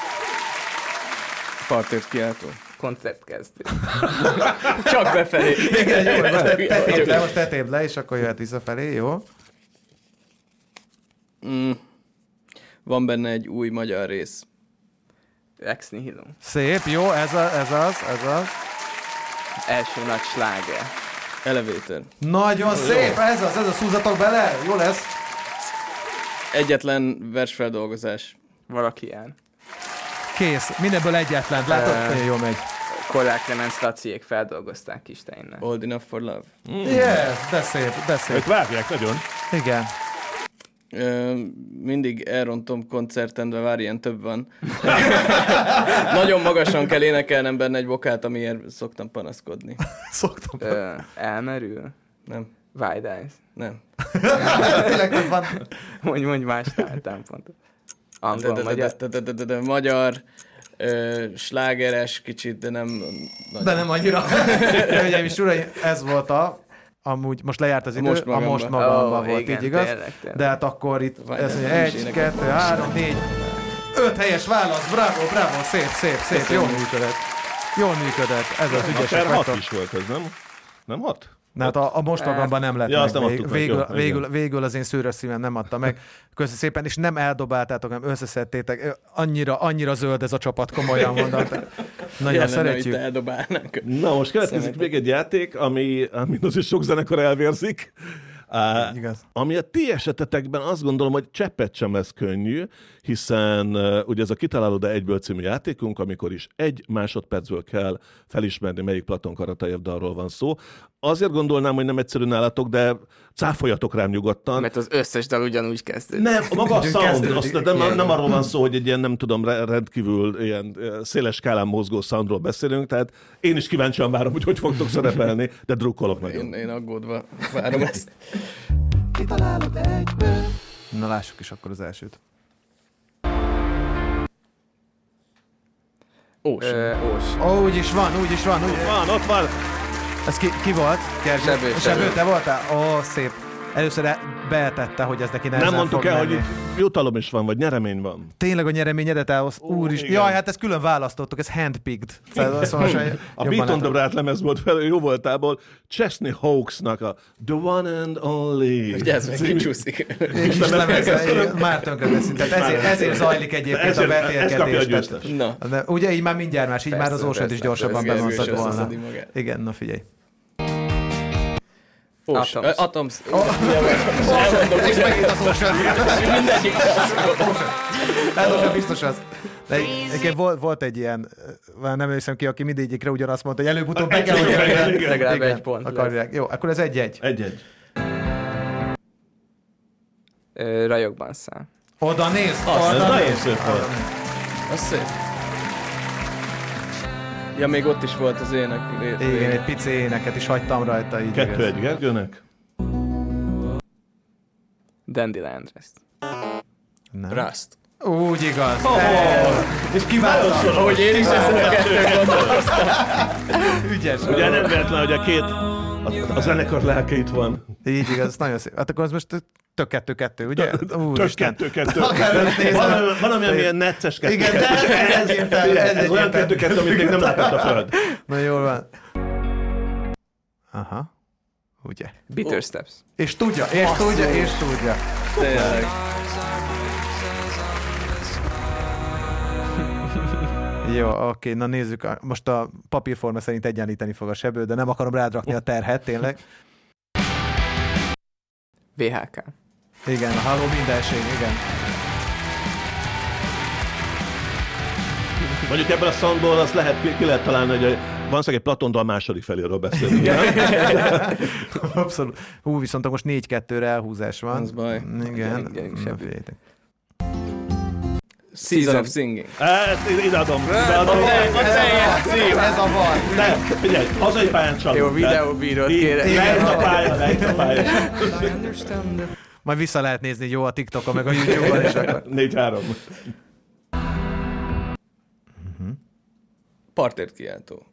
Partért kiáltó. Koncertkezdő. [laughs] Csak befelé. Igen, jó, most tetép le, most tetép le, és akkor jöhet visszafelé, jó? Mm. Van benne egy új magyar rész. Ex Nihilo. Szép, jó, ez, a, ez az, ez az. Első nagy sláger. Elevator. Nagyon szép, ez az, ez az, húzatok bele, jó lesz. Egyetlen versfeldolgozás. Valaki jár. Kész, mindenből egyetlen, látod? Nagyon jó megy. Kollár Clemens Laciék feldolgozták Kisteinnel. Old enough for love. Yes, de szép, de szép. Ők vágják nagyon. Igen. Ö, mindig elrontom koncerten, de vár, ilyen több van. [laughs] Nagyon magasan kell énekelnem benne egy vokát, amiért szoktam panaszkodni. [laughs] Szoktam. Ö, elmerül. Nem, Wide Eyes. nem. [laughs] Tényleg nem van. Mondj, mondj más tá- támpontot. De, Angol, de, de, magyar. magyar, slágeres kicsit, de nem... De nem annyira. [laughs] Hölgyeim és uraim, ez volt a amúgy most lejárt az idő, Most a most magamban. volt, igen, így igaz? tényleg, tényleg. De hát akkor itt, ez mondja, egy, kettő, három, négy, öt helyes válasz, bravo, bravo, szép, szép, szép, Köszönjük. jól működött. Jól működött, ez az ügyesek Akár hat is volt ez, nem? Nem hat? Na, hát a, a most magamban nem lett Ja, meg. nem Vég- adtuk meg, végül, jó, végül, igen. végül, az én szőrös szívem nem adta meg. Köszönöm szépen, és nem eldobáltátok, hanem összeszedtétek. Annyira, annyira zöld ez a csapat, komolyan mondom. Nagyon Jelen, szeretjük. Eldobálnánk. Na, most következik Szemetek. még egy játék, ami, ami azért sok zenekar elvérzik. Uh, Igaz. ami a ti esetetekben azt gondolom, hogy cseppet sem lesz könnyű, hiszen uh, ugye ez a Kitaláló, de egyből című játékunk, amikor is egy másodpercből kell felismerni, melyik Platon Karatajev dalról van szó. Azért gondolnám, hogy nem egyszerű nálatok, de cáfoljatok rám nyugodtan. Mert az összes dal ugyanúgy kezdődik. Nem, maga a sound, azt, nem, Igen. nem arról van szó, hogy egy ilyen, nem tudom, re- rendkívül ilyen ö, széles skálán mozgó soundról beszélünk, tehát én is kíváncsian várom, hogy hogy fogtok szerepelni, de drukkolok nagyon. Én, én aggódva várom ezt. Kitalálod egyből Na lássuk is akkor az elsőt. Ocean. Ö. Ó, úgy is van, úgy is van, úgy Van, ott van! Ez ki, ki volt? Gergő? Sebő, Sebő, te voltál? Ó, szép. Először e- beetette, hogy ez neki Nem mondtuk fog el, hogy menni. itt jutalom is van, vagy nyeremény van. Tényleg a nyereményedet elhoz. Úr is. igen. Jaj, hát ezt külön választottuk, ez handpicked. Szóval, szóval A jobban Beat on the látom. Brat lemez volt fel, jó voltából, Chesney Hawksnak a The One and Only. Ugye ez meg kicsúszik. Már tönkre. Tehát ezért, ezért zajlik egyébként a vetélkedés. ugye így már mindjárt más, így már az Ocean is gyorsabban bemondtad volna. Igen, na figyelj. Ocean. Atoms. Atoms. Elmondom, És megint az Ocean. mindegyik. Most biztos az. De egyébként volt, volt egy ilyen, már nem emlékszem ki, aki mindegyikre ugyanazt mondta, hogy előbb-utóbb be kell, hogy. Legalább egy pont Akarják. Jó, akkor ez egy-egy. Egy-egy. Ö, Rajokban száll. Oda néz! Oda néz! Az szép. Ja, még ott is volt az ének. Igen, egy pici éneket is hagytam rajta. Így Kettő egy Gergőnek. Dandelion Dress. Nem. Rust. Úgy igaz. Ez. És kiváló Ahogy én is ezt a kettőt gondolkoztam. Ügyes. Ugye nem véletlen, hogy a két a, a zenekar lelke itt van. Így igaz, nagyon szép. Hát akkor az most tök kettő-kettő, ugye? Tök kettő-kettő. Valami, valami ilyen necces kettő. Igen, de ez egyértelmű, ez Ez olyan kettő-kettő, amit még nem látott a föld. Na jól van. Aha. Ugye. Bitter Steps. És tudja, és tudja, és tudja. Tényleg. Jó, oké, na nézzük. Most a papírforma szerint egyenlíteni fog a sebő, de nem akarom rád rakni a terhet, tényleg. VHK. Igen, a Halló mindenség, igen. Mondjuk ebben a soundból azt lehet, ki, ki lehet találni, hogy a- valószínűleg egy Platondal második feléről beszélünk. [laughs] Abszolút. Hú, viszont most 4-2-re elhúzás van. Az baj. Igen. Igen, igen, figyeljétek. Season of Singing. Hát, ide adom. Ide adom. Ez a van. Ne, figyelj, hazai pályán csalunk. Jó, videóbírót kérek. Lejt a pálya, lejt a pálya. Majd vissza lehet nézni jó a TikTokon, meg a YouTube-on, és akkor... 4-3. Partért kiáltó.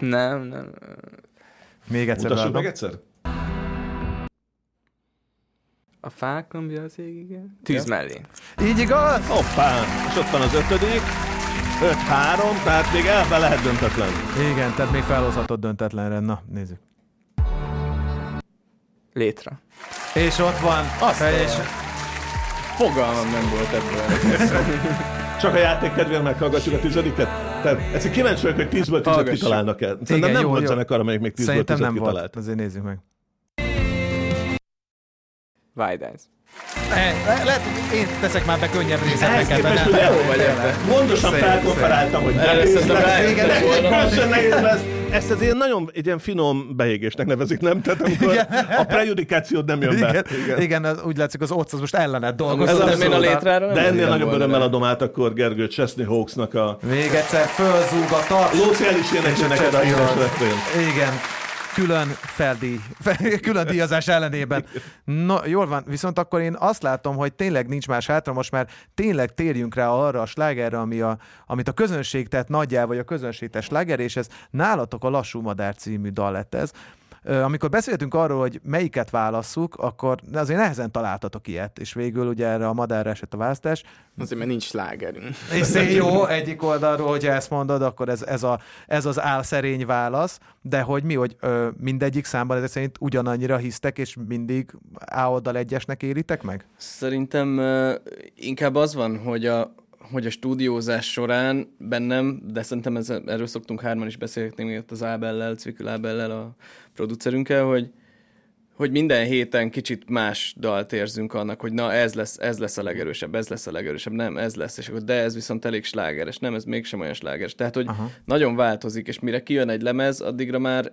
Nem, nem. Még egyszer Mutassuk meg egyszer? A fák lombja az ég, igen. Tűz mellé. Így igaz? Hoppá, és ott van az ötödik. 5-3, tehát még elben lehet döntetlen. Igen, tehát még felhozhatod döntetlenre. Na, nézzük. Létre. És ott van. Azt és Fogalmam nem volt ebből. [laughs] Csak a játék kedvéért meghallgatjuk a tizediket. Tehát ezt kíváncsi vagyok, hogy 10-ből 10 Hallgassuk. kitalálnak el. Szerintem Igen, nem jó, volt jó. zenekar, amelyik még 10-ből 10 Szerintem nem kitalált. volt. Azért nézzük meg. Eyes. Le, lehet, hogy én teszek már be könnyebb Ehhez részleteket. képest, de hogy jó vagy ebben. Gondosan felkonferáltam, hogy nehéz lesz. Igen, nehéz lesz. Ezt az ilyen nagyon egy ilyen finom beégésnek nevezik, nem? Tehát amikor a prejudikációd nem jön be. Igen, igen, az, úgy látszik, az OCS most ellened Ez dolgozott. nem én a létrára nem De ennél nagyobb örömmel adom át akkor Gergő Chesney Hawksnak a Még egyszer fölzúg a tarts. Lóci el is énekel neked a híres refrén. Igen. Külön feldíj, [laughs] külön díjazás ellenében. No, jól van, viszont akkor én azt látom, hogy tényleg nincs más hátra, most már tényleg térjünk rá arra a slágerre, ami a, amit a közönség tett nagyjá, vagy a közönség tett sláger, és ez nálatok a Lassú Madár című dal lett ez. Ö, Amikor beszéltünk arról, hogy melyiket válasszuk, akkor azért nehezen találtatok ilyet, és végül ugye erre a madárra esett a választás. Azért, mert nincs slágerünk. És szép jó egyik oldalról, hogyha ezt mondod, akkor ez, ez, a, ez az álszerény válasz, de hogy mi, hogy ö, mindegyik számban ezek szerint ugyanannyira hisztek, és mindig A oldal egyesnek élitek meg? Szerintem uh, inkább az van, hogy a, hogy a stúdiózás során bennem, de szerintem ez, erről szoktunk hárman is beszélgetni, még ott az Ábellel, Cvikül Ábellel, a producerünkkel, hogy, hogy minden héten kicsit más dalt érzünk annak, hogy na ez lesz, ez lesz a legerősebb, ez lesz a legerősebb, nem, ez lesz, és akkor de ez viszont elég slágeres, nem, ez mégsem olyan slágeres. Tehát, hogy Aha. nagyon változik, és mire kijön egy lemez, addigra már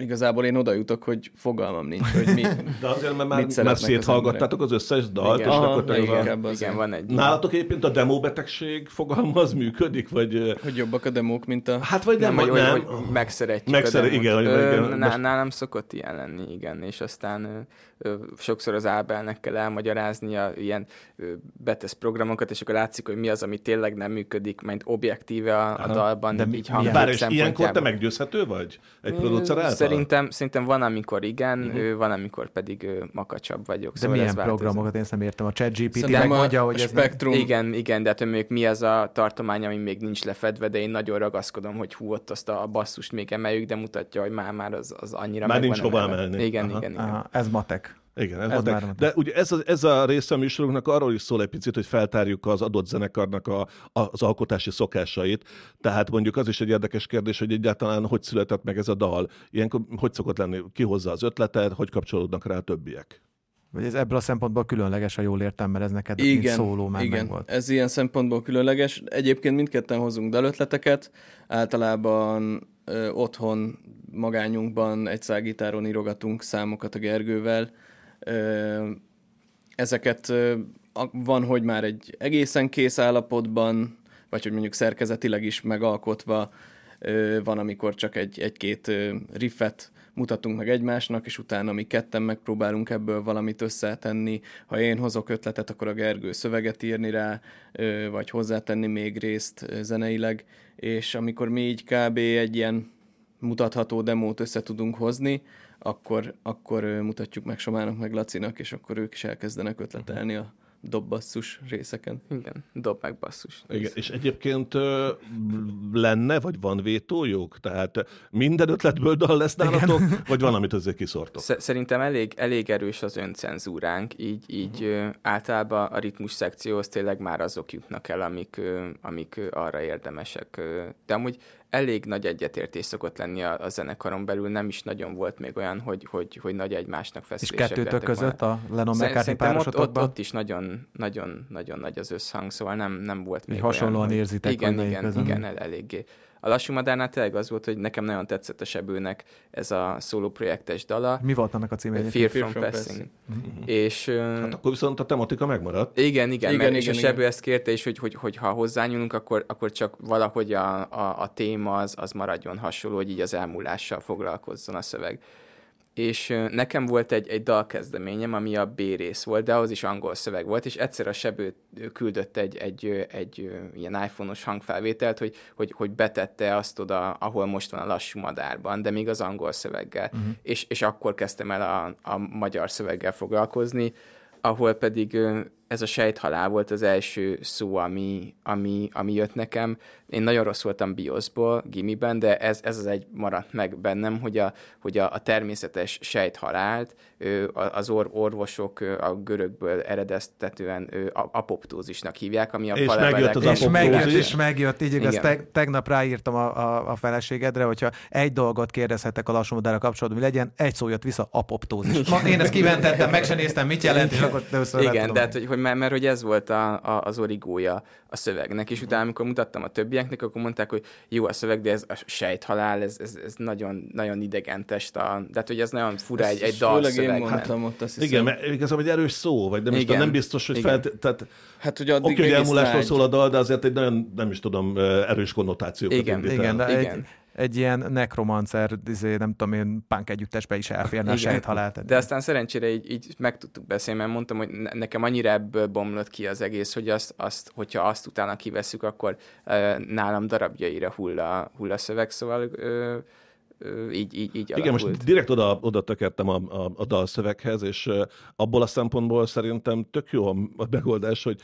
igazából én oda jutok, hogy fogalmam nincs, hogy mi. De azért, mert Mit már, már szeretnek az széthallgattátok az összes dalt, Igen. és Aha, akkor te igen. az Igen, van egy... Nálatok egyébként a demóbetegség fogalma az működik, vagy... hogy jobbak a demók, mint a... Hát vagy nem, nem, vagy hogy, nem. hogy megszeretjük Megszere- a demót. igen, Ö, igen, most- Nálam szokott ilyen lenni, igen, és aztán ö, ö, sokszor az Ábelnek kell elmagyaráznia ilyen ö, betesz programokat, és akkor látszik, hogy mi az, ami tényleg nem működik, majd objektíve a, a dalban, De így, mi- így milyen- hangok Bár és ilyenkor te meggyőzhető vagy? Egy producer? Szerintem, szerintem van, amikor igen, uh-huh. van, amikor pedig makacsabb vagyok. De szóval milyen programokat én nem értem. A ChatGPT Szerintem megmondja, hogy a ez nem... Spektrum... Igen, igen, de hát hogy mondjuk mi az a tartomány, ami még nincs lefedve, de én nagyon ragaszkodom, hogy hú, ott azt a basszust még emeljük, de mutatja, hogy már, már az, az annyira Már nincs hova emelni. Igen, Aha. igen, igen. Aha, ez matek. Igen, ez, Ez már de, ugye ez a, ez a része a műsorunknak arról is szól egy picit, hogy feltárjuk az adott zenekarnak a, a, az alkotási szokásait. Tehát mondjuk az is egy érdekes kérdés, hogy egyáltalán hogy született meg ez a dal. Ilyenkor hogy szokott lenni? Ki hozza az ötletet, hogy kapcsolódnak rá a többiek? Vagy ez ebből a szempontból különleges, ha jól értem, mert ez neked mint Igen, szóló már igen. megvolt. ez ilyen szempontból különleges. Egyébként mindketten hozunk dalötleteket, általában ö, otthon magányunkban egy szágitáron írogatunk számokat a Gergővel. Ezeket van, hogy már egy egészen kész állapotban, vagy hogy mondjuk szerkezetileg is megalkotva, van, amikor csak egy, egy-két riffet mutatunk meg egymásnak, és utána mi ketten megpróbálunk ebből valamit összetenni. Ha én hozok ötletet, akkor a Gergő szöveget írni rá, vagy hozzátenni még részt zeneileg, és amikor mi így kb. egy ilyen mutatható demót össze tudunk hozni, akkor, akkor mutatjuk meg Somának, meg Lacinak, és akkor ők is elkezdenek ötletelni a dobbasszus részeken. Igen, dob meg basszus. Igen, és egyébként ö, lenne, vagy van vétójuk? Tehát minden ötletből dal lesz nálatok, vagy van, amit azért kiszortok? Sz- Szerintem elég, elég erős az öncenzúránk, így, így ö, általában a ritmus szekcióhoz tényleg már azok jutnak el, amik, ö, amik arra érdemesek. De amúgy elég nagy egyetértés szokott lenni a, a zenekaron belül, nem is nagyon volt még olyan, hogy, hogy, hogy nagy egymásnak És feszülések kettőtök lettek volna. között a Lennon McCartney Szerintem ott, ott, is nagyon, nagyon, nagyon nagy az összhang, szóval nem, nem volt még hasonlóan olyan, érzitek, igen, igen, közön. igen, el, eléggé. A Lassú Madárnál tényleg az volt, hogy nekem nagyon tetszett a Sebőnek ez a szóló projektes dala. Mi volt annak a címe? Fear, egyébként? from, from Passing. És ö, Hát akkor viszont a tematika megmaradt. igen, igen, Igen, igen, mert igen, és a igen. Sebő ezt kérte, és hogy, hogy, hogy ha hozzányúlunk, akkor, akkor csak valahogy a, a, a téma az, az maradjon hasonló, hogy így az elmúlással foglalkozzon a szöveg. És nekem volt egy, egy dalkezdeményem, ami a B rész volt, de ahhoz is angol szöveg volt, és egyszer a Sebő küldött egy, egy, egy ilyen iPhone-os hangfelvételt, hogy, hogy, hogy betette azt oda, ahol most van a lassú madárban, de még az angol szöveggel. Uh-huh. És, és akkor kezdtem el a, a magyar szöveggel foglalkozni, ahol pedig ez a sejthalál volt az első szó, ami, ami, ami jött nekem. Én nagyon rossz voltam bioszból, gimiben, de ez, ez az egy maradt meg bennem, hogy a, hogy a, a természetes sejthalált az or, orvosok a görögből eredeztetően apoptózisnak hívják, ami a és megjött az és megjött, és megjött, így igaz, te, tegnap ráírtam a, a, a feleségedre, hogyha egy dolgot kérdezhetek a lassúmodára kapcsolatban, hogy legyen, egy szó jött vissza, apoptózis. Ma én ezt kiventettem, meg sem néztem, mit jelent, és akkor Igen, de hát, hogy, hogy mert, mert hogy ez volt a, a, az origója a szövegnek, és utána, amikor mutattam a többieknek, akkor mondták, hogy jó a szöveg, de ez a sejthalál, ez, ez, ez nagyon, nagyon idegen test, a, de hát, hogy ez nagyon fura egy, egy dal én mondtam ott, azt hiszem. Igen, mert igazából egy erős szó, vagy nem, is tudom, nem biztos, hogy fel, tehát Hát ugye addig Oké, hogy elmúlásról szól a dal, de azért egy nagyon, nem is tudom, erős konnotációkat igen, indít igen, el. De igen, egy ilyen nekromancer, izé, nem tudom én, punk együttesbe is elférne Igen. a sejthalált. De aztán szerencsére így, így meg tudtuk beszélni, mert mondtam, hogy nekem annyira ebből bomlott ki az egész, hogy azt, azt hogyha azt utána kiveszük, akkor uh, nálam darabjaira hull a, hull a szöveg, szóval uh, így, így, így Igen, most direkt oda, oda tökertem a, a, a dalszöveghez, és abból a szempontból szerintem tök jó a, megoldás, hogy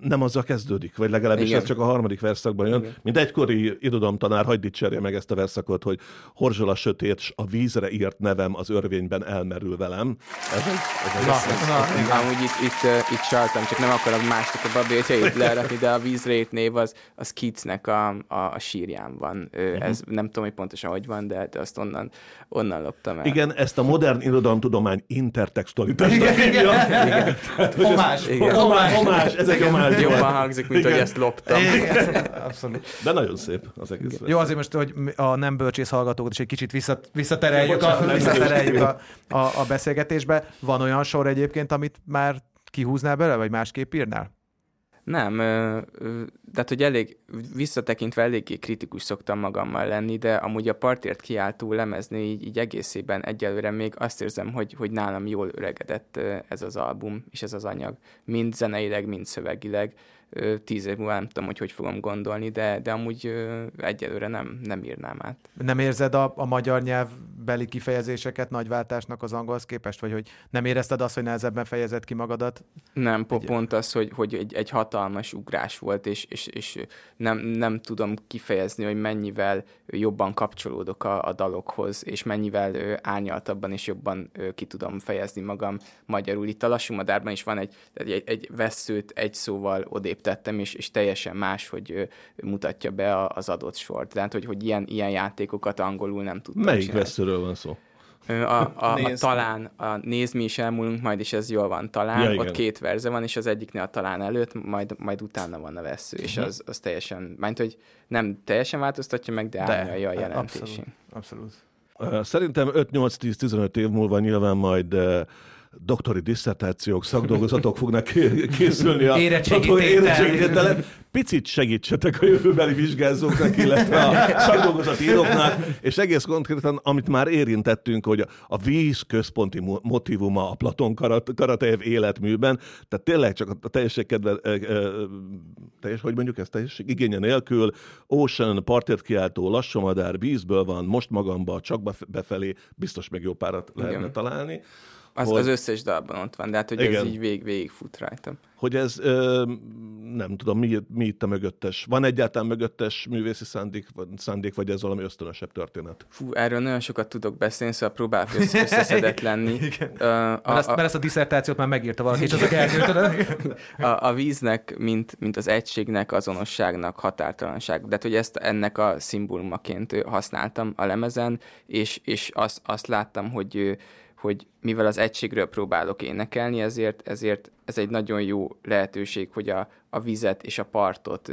nem azzal kezdődik, vagy legalábbis Igen. ez csak a harmadik verszakban jön. Igen. Mint egykori irodalomtanár, hagyd dicsérje meg ezt a verszakot, hogy Horzsol a sötét, s a vízre írt nevem az örvényben elmerül velem. Ez ez na, na, igen. Amúgy itt, itt, itt csaltam, csak nem akarok másnak a babétjait lerakni, de a vízrét név az, az Keatsnek a, a, a sírján van. Uh-huh. Ez nem tudom, hogy pontosan hogy van, de de azt onnan, onnan loptam el. Igen, ezt a modern irodalomtudomány intertextualitásnak hívja. Igen. igen. Tehát, homás, igen. homás, homás, ez egy homás. Jobban hangzik, mint igen. hogy ezt loptam. Igen. Abszolút. De nagyon szép az egész. Jó, azért most, hogy a nem bölcsész hallgatókat is egy kicsit visszatereljük, a, visszatereljük a, a, a beszélgetésbe. Van olyan sor egyébként, amit már kihúznál bele, vagy másképp írnál? Nem, tehát hogy elég, visszatekintve eléggé kritikus szoktam magammal lenni, de amúgy a partért kiáltó lemezni így, így egészében egyelőre még azt érzem, hogy, hogy nálam jól öregedett ez az album és ez az anyag, mind zeneileg, mind szövegileg tíz év múlva nem tudom, hogy hogy fogom gondolni, de, de amúgy egyelőre nem, nem írnám át. Nem érzed a, a magyar nyelvbeli kifejezéseket nagyváltásnak az angolhoz képest, vagy hogy nem érezted azt, hogy nehezebben fejezed ki magadat? Nem, egy... pont az, hogy, hogy egy, egy hatalmas ugrás volt, és, és, és nem, nem tudom kifejezni, hogy mennyivel jobban kapcsolódok a, a dalokhoz, és mennyivel árnyaltabban és jobban ki tudom fejezni magam magyarul. Itt a lassú madárban is van egy, egy, egy veszőt egy szóval odébb tettem, és, és teljesen más, hogy mutatja be az adott sort. Tehát, hogy, hogy ilyen, ilyen játékokat angolul nem tudtam Melyik veszőről van szó? A, a, a, talán, a nézd, mi is elmúlunk majd, és ez jól van talán. Ja, Ott két verze van, és az egyiknél a talán előtt, majd, majd utána van a vesző, és mhm. az, az teljesen, mert hogy nem teljesen változtatja meg, de, de árnyalja a jelentésén. Abszolút. abszolút. Szerintem 5-8-10-15 év múlva nyilván majd doktori disszertációk, szakdolgozatok fognak készülni a érettségítételen. Picit segítsetek a jövőbeli vizsgázóknak, illetve a szakdolgozati íróknak, és egész konkrétan, amit már érintettünk, hogy a víz központi motivuma a Platon Karatejev életműben, tehát tényleg csak a teljesség kedve, teljes, hogy mondjuk ezt teljesség igénye nélkül, Ocean, partért kiáltó, lassomadár, vízből van, most magamba, csak befelé, biztos meg jó párat lehetne Igen. találni. Az, hogy... az összes dalban ott van, de hát hogy Igen. ez így vég, végig fut rajtam. Hogy ez, ö, nem tudom, mi, mi itt a mögöttes? Van egyáltalán mögöttes művészi szándék, szándék, vagy ez valami ösztönösebb történet? Fú, erről nagyon sokat tudok beszélni, szóval próbálok összeszedett [laughs] lenni. Igen. Uh, a, mert, ezt, mert ezt a diszertációt már megírta valaki, és azok elküldted. a, a víznek, mint, mint az egységnek, azonosságnak, határtalanság. De hát, hogy ezt ennek a szimbólumaként használtam a lemezen, és, és azt, azt láttam, hogy hogy mivel az egységről próbálok énekelni, ezért, ezért ez egy nagyon jó lehetőség, hogy a, a vizet és a partot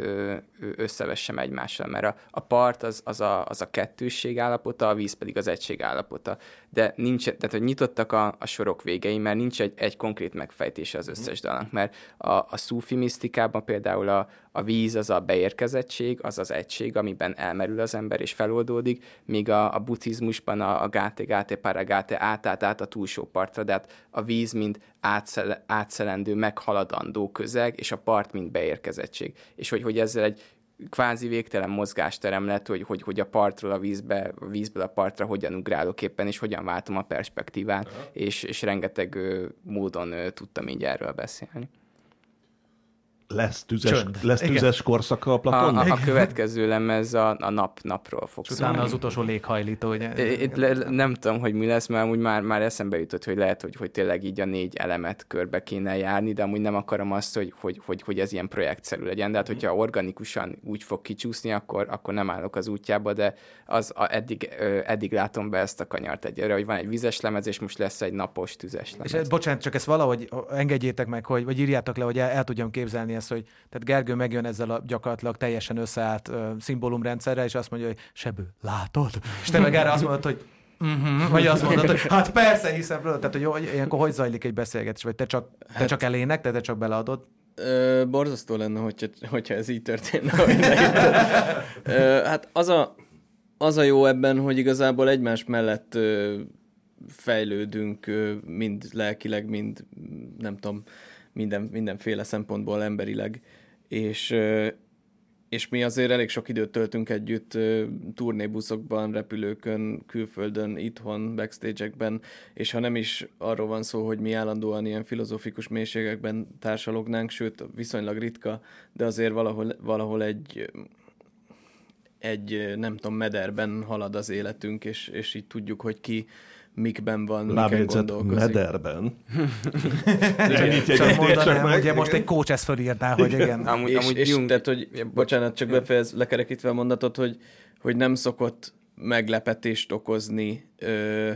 összevessem egymással, mert a, a part az, az, a, az a kettősség állapota, a víz pedig az egység állapota. De nincs, tehát hogy nyitottak a, a sorok végei, mert nincs egy, egy konkrét megfejtése az összes dalnak, mert a, a szufi misztikában például a, a víz az a beérkezettség, az az egység, amiben elmerül az ember és feloldódik, míg a, a buddhizmusban a, a gáte, gáte, paragáte át, át, át a túlsó partra, de hát a víz, mint átszele, átszelendő, meghaladandó közeg, és a part, mint beérkezettség. És hogy, hogy ezzel egy kvázi végtelen mozgásterem lett, hogy, hogy, hogy a partról a vízbe, a vízből a partra hogyan ugrálok éppen, és hogyan váltom a perspektívát, és, és rengeteg ö, módon ö, tudtam így erről beszélni. Lesz tüzes, Csönd. lesz Igen. tüzes korszaka a A, Platonnak? a, a következő lemez a, a nap, napról fog És utána szólni. az utolsó léghajlító, ugye? Itt le, nem tudom, hogy mi lesz, mert amúgy már, már eszembe jutott, hogy lehet, hogy, hogy tényleg így a négy elemet körbe kéne járni, de amúgy nem akarom azt, hogy, hogy, hogy, hogy ez ilyen projektszerű legyen. De hát, hogyha organikusan úgy fog kicsúszni, akkor, akkor nem állok az útjába, de az a, eddig, ö, eddig látom be ezt a kanyart egyre, hogy van egy vizes lemez, és most lesz egy napos tüzes lemez. És ez, bocsánat, csak ezt valahogy engedjétek meg, hogy, vagy írjátok le, hogy el, el tudjam képzelni ezt, hogy tehát Gergő megjön ezzel a gyakorlatilag teljesen összeállt uh, szimbólumrendszerrel, és azt mondja, hogy Sebő, látod? És te meg erre azt mondod, hogy uh-huh, vagy azt mondod, hogy hát persze, hiszem, tehát hogy, hogy ilyenkor hogy zajlik egy beszélgetés, vagy te csak, te csak elének, te, te csak beleadod? Ö, borzasztó lenne, hogyha, hogyha ez így történne. Ö, hát az a, az a jó ebben, hogy igazából egymás mellett ö, fejlődünk, ö, mind lelkileg, mind nem tudom, minden, mindenféle szempontból emberileg, és, és mi azért elég sok időt töltünk együtt turnébuszokban, repülőkön, külföldön, itthon, backstage-ekben, és ha nem is arról van szó, hogy mi állandóan ilyen filozófikus mélységekben társalognánk, sőt, viszonylag ritka, de azért valahol, valahol egy egy, nem tudom, mederben halad az életünk, és, és így tudjuk, hogy ki mikben van, Lábjegyzet mederben. [laughs] Igen. Csak mondanám, meg. ugye most egy coach ezt felírná, hogy igen. Amúgy, és, amúgy és Jung, tehát, hogy, bocsánat, csak befejez, lekerekítve a mondatot, hogy, hogy nem szokott meglepetést okozni ö,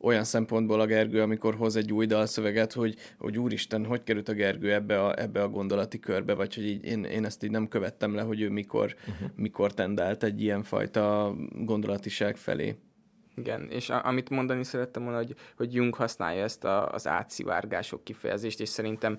olyan szempontból a Gergő, amikor hoz egy új dalszöveget, hogy, hogy úristen, hogy került a Gergő ebbe a, ebbe a gondolati körbe, vagy hogy így én, én ezt így nem követtem le, hogy ő mikor, uh-huh. mikor tendált egy ilyen fajta gondolatiság felé. Igen, és a, amit mondani szerettem volna, hogy, hogy Jung használja ezt a, az átszivárgások kifejezést, és szerintem,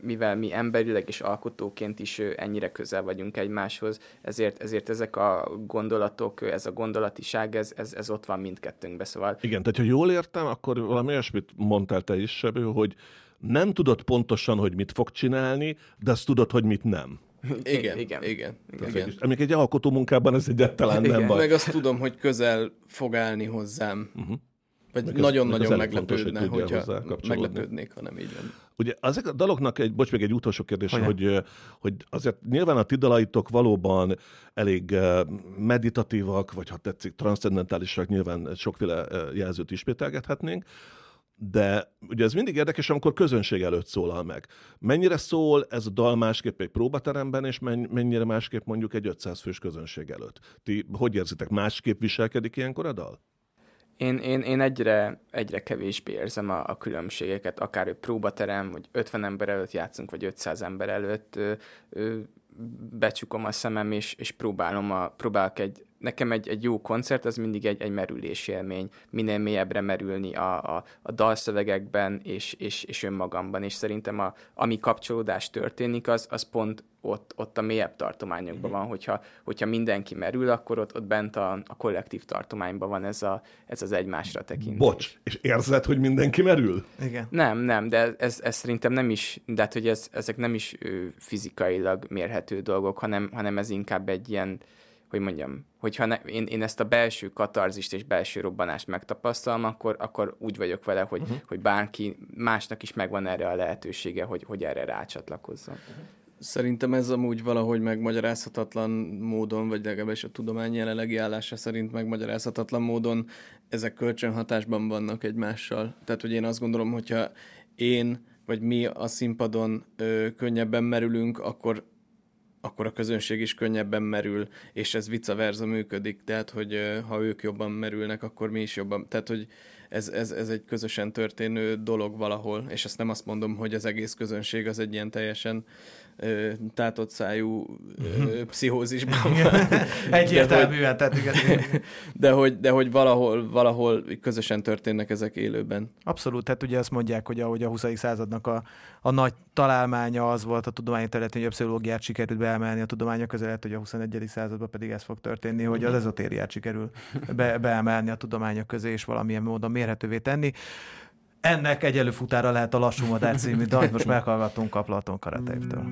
mivel mi emberileg és alkotóként is ennyire közel vagyunk egymáshoz, ezért, ezért ezek a gondolatok, ez a gondolatiság, ez, ez, ez ott van mindkettőnkben, szóval Igen, tehát ha jól értem, akkor valami olyasmit mondtál te is, Sebő, hogy nem tudod pontosan, hogy mit fog csinálni, de azt tudod, hogy mit nem. Igen, igen, igen. igen. igen. Amíg egy alkotó munkában ez egyáltalán nem Igen. baj. Meg azt tudom, hogy közel fog állni hozzám. Uh-huh. Vagy nagyon-nagyon meg ez elég fontos, hogy meglepődne, hogyha meglepődnék, ha nem így van. Ugye ezek a daloknak egy, bocs, még egy utolsó kérdés, Hogyan? hogy, hogy azért nyilván a ti dalaitok valóban elég meditatívak, vagy ha tetszik, transzcendentálisak, nyilván sokféle jelzőt ismételgethetnénk, de ugye ez mindig érdekes, amikor közönség előtt szólal meg. Mennyire szól ez a dal másképp egy próbateremben, és menny- mennyire másképp mondjuk egy 500 fős közönség előtt? Ti hogy érzitek, másképp viselkedik ilyenkor a dal? Én, én, én egyre, egyre kevésbé érzem a, a különbségeket, akár egy próbaterem, hogy 50 ember előtt játszunk, vagy 500 ember előtt, ö, ö, becsukom a szemem, és, és próbálom a, próbálok egy, nekem egy, egy jó koncert, az mindig egy, egy merülés élmény, minél mélyebbre merülni a, a, a dalszövegekben és, és, és önmagamban, és szerintem a, ami kapcsolódás történik, az, az pont ott, ott a mélyebb tartományokban van, hogyha, hogyha mindenki merül, akkor ott, ott bent a, a kollektív tartományban van ez, a, ez az egymásra tekintés. Bocs, és érzed, hogy mindenki merül? Igen. Nem, nem, de ez, ez szerintem nem is, de hát, hogy ez, ezek nem is fizikailag mérhető dolgok, hanem, hanem ez inkább egy ilyen, hogy mondjam, hogyha ne, én, én ezt a belső katarzist és belső robbanást megtapasztalom, akkor, akkor úgy vagyok vele, hogy, uh-huh. hogy bárki másnak is megvan erre a lehetősége, hogy, hogy erre rácsatlakozzon. Szerintem ez amúgy valahogy megmagyarázhatatlan módon, vagy legalábbis a tudomány jelenlegi állása szerint megmagyarázhatatlan módon ezek kölcsönhatásban vannak egymással. Tehát, hogy én azt gondolom, hogyha én vagy mi a színpadon ö, könnyebben merülünk, akkor akkor a közönség is könnyebben merül, és ez vice versa működik, tehát, hogy ha ők jobban merülnek, akkor mi is jobban. Tehát, hogy ez, ez, ez egy közösen történő dolog valahol, és ezt nem azt mondom, hogy az egész közönség az egy ilyen teljesen ö, tátott szájú ö, pszichózisban van. [laughs] Egyértelműen, tehát igen. De hogy, de hogy valahol, valahol közösen történnek ezek élőben. Abszolút, tehát ugye azt mondják, hogy ahogy a 20. századnak a, a nagy találmánya az volt a tudományi területén, hogy a pszichológiát sikerült beemelni a tudományok közé, lehet, hogy a 21. században pedig ez fog történni, hogy az ezotériát sikerül be, beemelni a tudományok közé, és valamilyen módon mérhetővé tenni. Ennek egy előfutára lehet a Lassú Madár című dalt, most meghallgatunk a Platon Karatejvtől.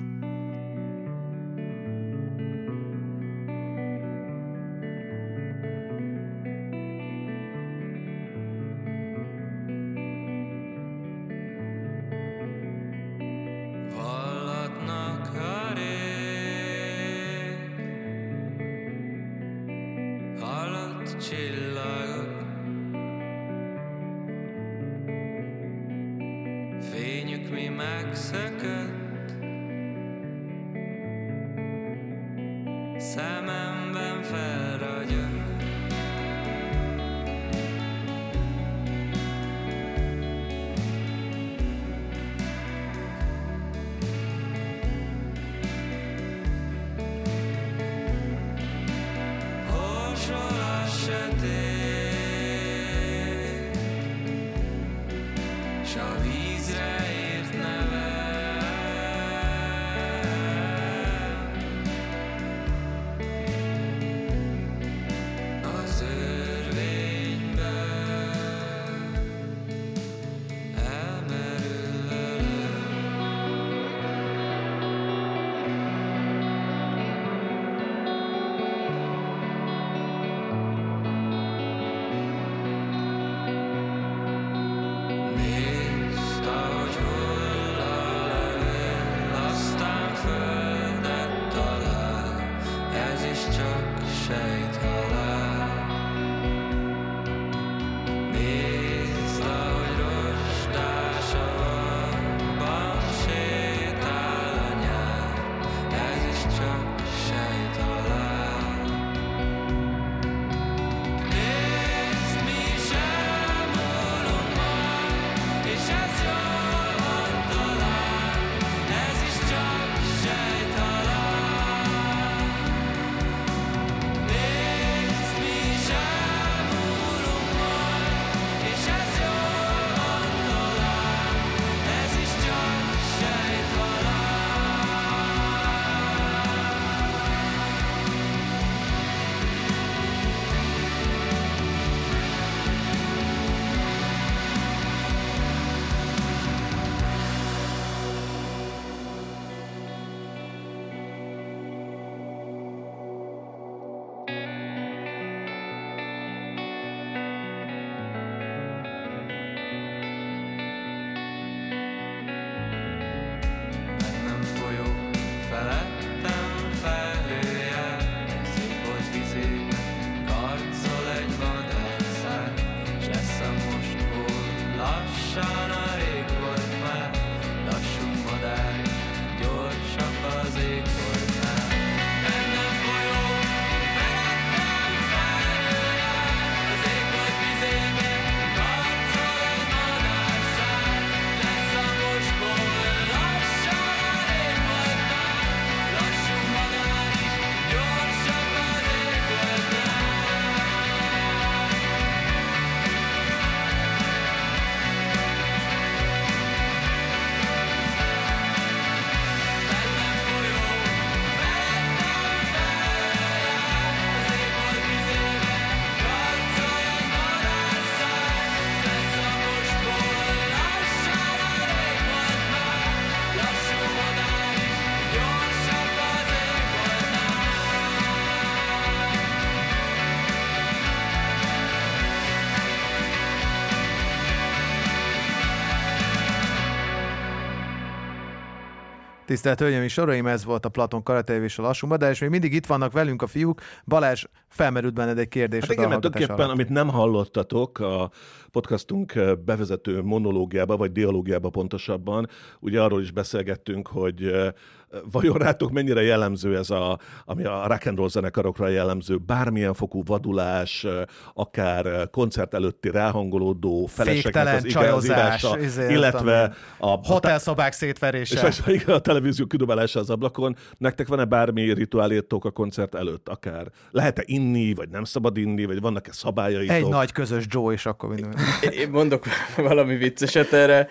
Tisztelt Hölgyeim és Uraim, ez volt a Platon Karatev és a Lassú Madár, és még mindig itt vannak velünk a fiúk. Balázs, felmerült benned egy kérdés Hát igen, mert tulajdonképpen, amit nem hallottatok a podcastunk eh, bevezető monológiába, vagy dialógiába pontosabban, ugye arról is beszélgettünk, hogy eh, vajon rátok mennyire jellemző ez a, ami a rock and roll zenekarokra jellemző, bármilyen fokú vadulás, akár koncert előtti ráhangolódó Féktelen az igazítása, izé, illetve a, a, Hotelszobák és, szétverése. és igen, a televízió kidobálása az ablakon. Nektek van-e bármi rituálétok a koncert előtt akár? Lehet-e inni, vagy nem szabad inni, vagy vannak-e szabályaitok? Egy nagy közös Joe, és akkor minden. Én mondok valami vicceset erre.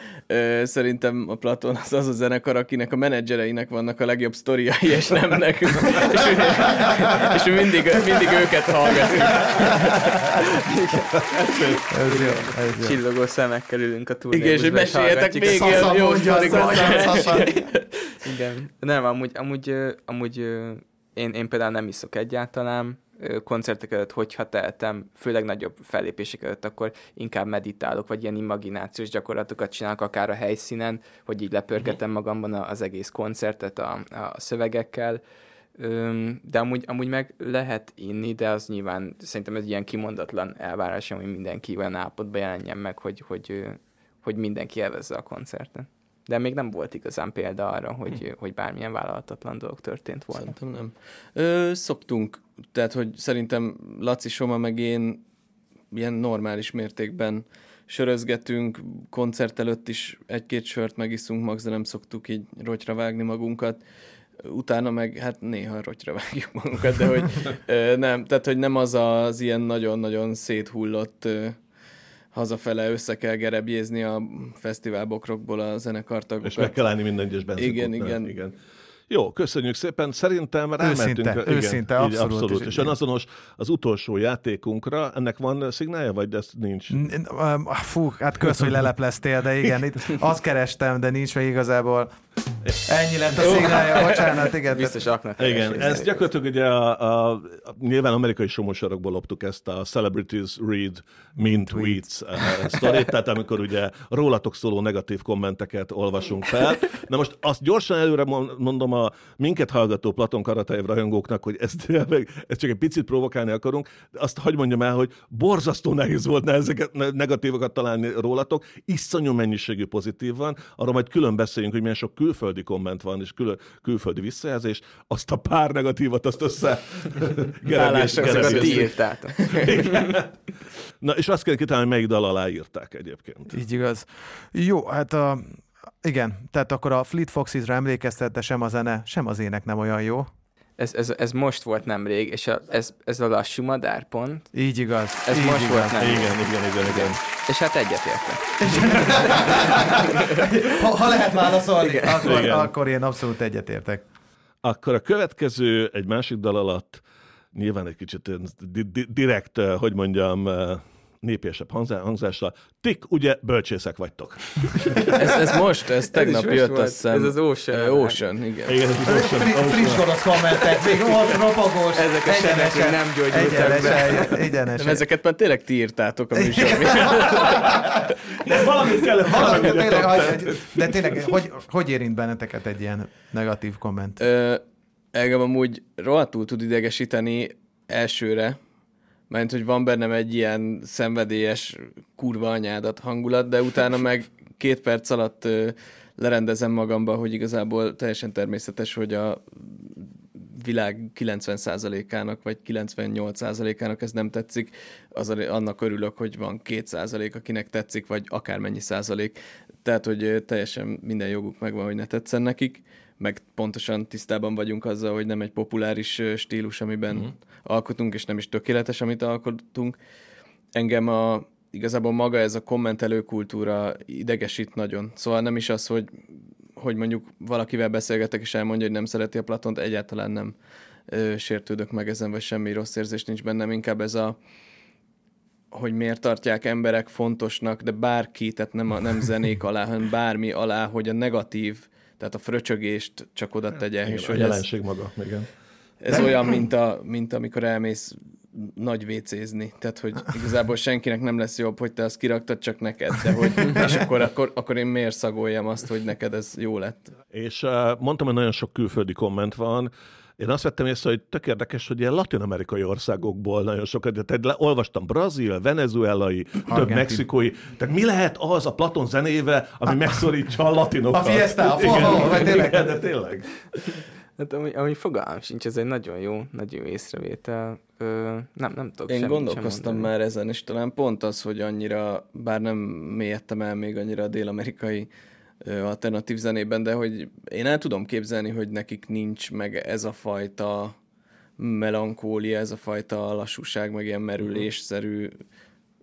Szerintem a Platon az az a zenekar, akinek a menedzsereinek vannak a legjobb sztoriai, és nem nekünk. és, és mi mindig, mindig őket hallgatjuk. Ez jó, ez jó. Csillogó szemekkel ülünk a túlnébuszba. Igen, és hogy meséljetek még ilyen jó sztorikat. Igen. Nem, amúgy, amúgy, amúgy én, én például nem iszok egyáltalán, koncertek előtt, hogyha tehetem, főleg nagyobb fellépések előtt, akkor inkább meditálok, vagy ilyen imaginációs gyakorlatokat csinálok akár a helyszínen, hogy így lepörgetem magamban a- az egész koncertet a, a szövegekkel, de amúgy, amúgy meg lehet inni, de az nyilván szerintem ez ilyen kimondatlan elvárás, hogy mindenki olyan állapotban jelenjen meg, hogy, hogy, hogy mindenki élvezze a koncertet. De még nem volt igazán példa arra, hogy, Hm. hogy bármilyen vállalatlan dolog történt volna. Szerintem nem. Ö, szoktunk, tehát hogy szerintem Laci Soma meg én ilyen normális mértékben sörözgetünk, koncert előtt is egy-két sört megiszunk max, de nem szoktuk így rotyra vágni magunkat. Utána meg, hát néha rotyra [laughs] vágjuk magunkat, de hogy nem, tehát hogy nem az az ilyen nagyon-nagyon széthullott hazafele össze kell gerebjézni a fesztiválbokrokból a zenekartagokat. És meg kell állni minden egyes benzinkútnál. Igen, igen. igen. Jó, köszönjük szépen. Szerintem rámentünk. Őszinte, igen, őszinte, így abszolút. abszolút. És- És önazonos az utolsó játékunkra. Ennek van szignálja, vagy ez nincs? Um, Fú, hát kösz, hogy lelepleztél, de igen, itt azt kerestem, de nincs meg igazából. Ennyi lett a szignálja, bocsánat, igen. Biztos aknak Igen, ez gyakorlatilag ugye a, a, a nyilván amerikai somosarokból loptuk ezt a Celebrities Read Mean Tweets uh, sztorit, tehát amikor ugye rólatok szóló negatív kommenteket olvasunk fel. Na most azt gyorsan előre mon- mondom a minket hallgató Platon Karatájev rajongóknak, hogy ezt, [laughs] tényleg- ezt csak egy picit provokálni akarunk, de azt hagy mondjam el, hogy borzasztó nehéz volt ne ezeket ne- negatívokat találni rólatok, iszonyú mennyiségű pozitív van, arra majd külön beszéljünk, hogy milyen sok külföldi komment van, és külön, külföldi visszajelzés, azt a pár negatívat, azt össze [laughs] gerengésztük. írtátok. [laughs] Na, és azt kell kitalálni, melyik dal alá írták egyébként. Így igaz. Jó, hát a, igen, tehát akkor a Fleet Foxes-ra emlékeztet, de sem a zene, sem az ének nem olyan jó. Ez, ez, ez most volt nemrég, és a, ez, ez a lassú madárpont, Így igaz. ez így most igaz. volt nemrég. Igen, igen, igen, igen. És hát egyetértek. Ha, ha lehet válaszolni, akkor, Igen. akkor én abszolút egyetértek. Akkor a következő egy másik dal alatt nyilván egy kicsit di- direkt, eh, hogy mondjam, eh, népiesebb hangzá- hangzással. Tik, ugye bölcsészek vagytok. Ez, ez most, ez tegnap most jött, azt hiszem. Ez az Ocean. Ö, Ocean, igen. Igen, ez is Ocean- Fri- friss gonosz kommentek, még ott ropogós, Ezek a sebek nem gyógyultak be. egyenesen, ezeket már tényleg ti írtátok a műsorban. De valamit kellett Valami, valamit tényleg, de tényleg, hogy, hogy érint benneteket egy ilyen negatív komment? Ö, engem amúgy rohadtul tud idegesíteni elsőre, mert hogy van bennem egy ilyen szenvedélyes kurva anyádat hangulat, de utána meg két perc alatt lerendezem magamba, hogy igazából teljesen természetes, hogy a világ 90%-ának vagy 98%-ának ez nem tetszik, az, annak örülök, hogy van 2%, akinek tetszik, vagy akármennyi százalék. Tehát, hogy teljesen minden joguk megvan, hogy ne tetszen nekik, meg pontosan tisztában vagyunk azzal, hogy nem egy populáris stílus, amiben uh-huh. alkotunk, és nem is tökéletes, amit alkotunk. Engem a, igazából maga ez a kommentelő kultúra idegesít nagyon. Szóval nem is az, hogy hogy mondjuk valakivel beszélgetek, és elmondja, hogy nem szereti a Platont, egyáltalán nem ö, sértődök meg ezen, vagy semmi rossz érzés nincs bennem, inkább ez a hogy miért tartják emberek fontosnak, de bárki, tehát nem, a, nem zenék alá, hanem bármi alá, hogy a negatív, tehát a fröcsögést csak oda tegye, Igen, és a hogy ez, jelenség maga, igen. ez olyan, mint, a, mint amikor elmész nagy vécézni. Tehát, hogy igazából senkinek nem lesz jobb, hogy te azt kiraktad csak neked, de hogy, [laughs] és akkor, akkor, akkor én miért szagoljam azt, hogy neked ez jó lett. És uh, mondtam, hogy nagyon sok külföldi komment van. Én azt vettem észre, hogy tök érdekes, hogy ilyen latin-amerikai országokból nagyon sokat, tehát le, olvastam brazil, venezuelai, több Argentin. mexikói. Tehát mi lehet az a Platon zenéve, ami megszorítsa a latinokat? A fiesta, a Igen, forró, vagy tényleg? igen, de tényleg. Hát ami, ami fogalmam sincs, ez egy nagyon jó, nagyon jó észrevétel. Ö, nem, nem tudok Én semmit gondolkoztam már ezen, és talán pont az, hogy annyira, bár nem mélyedtem el még annyira a dél-amerikai alternatív zenében, de hogy én el tudom képzelni, hogy nekik nincs meg ez a fajta melankólia, ez a fajta lassúság, meg ilyen merülésszerű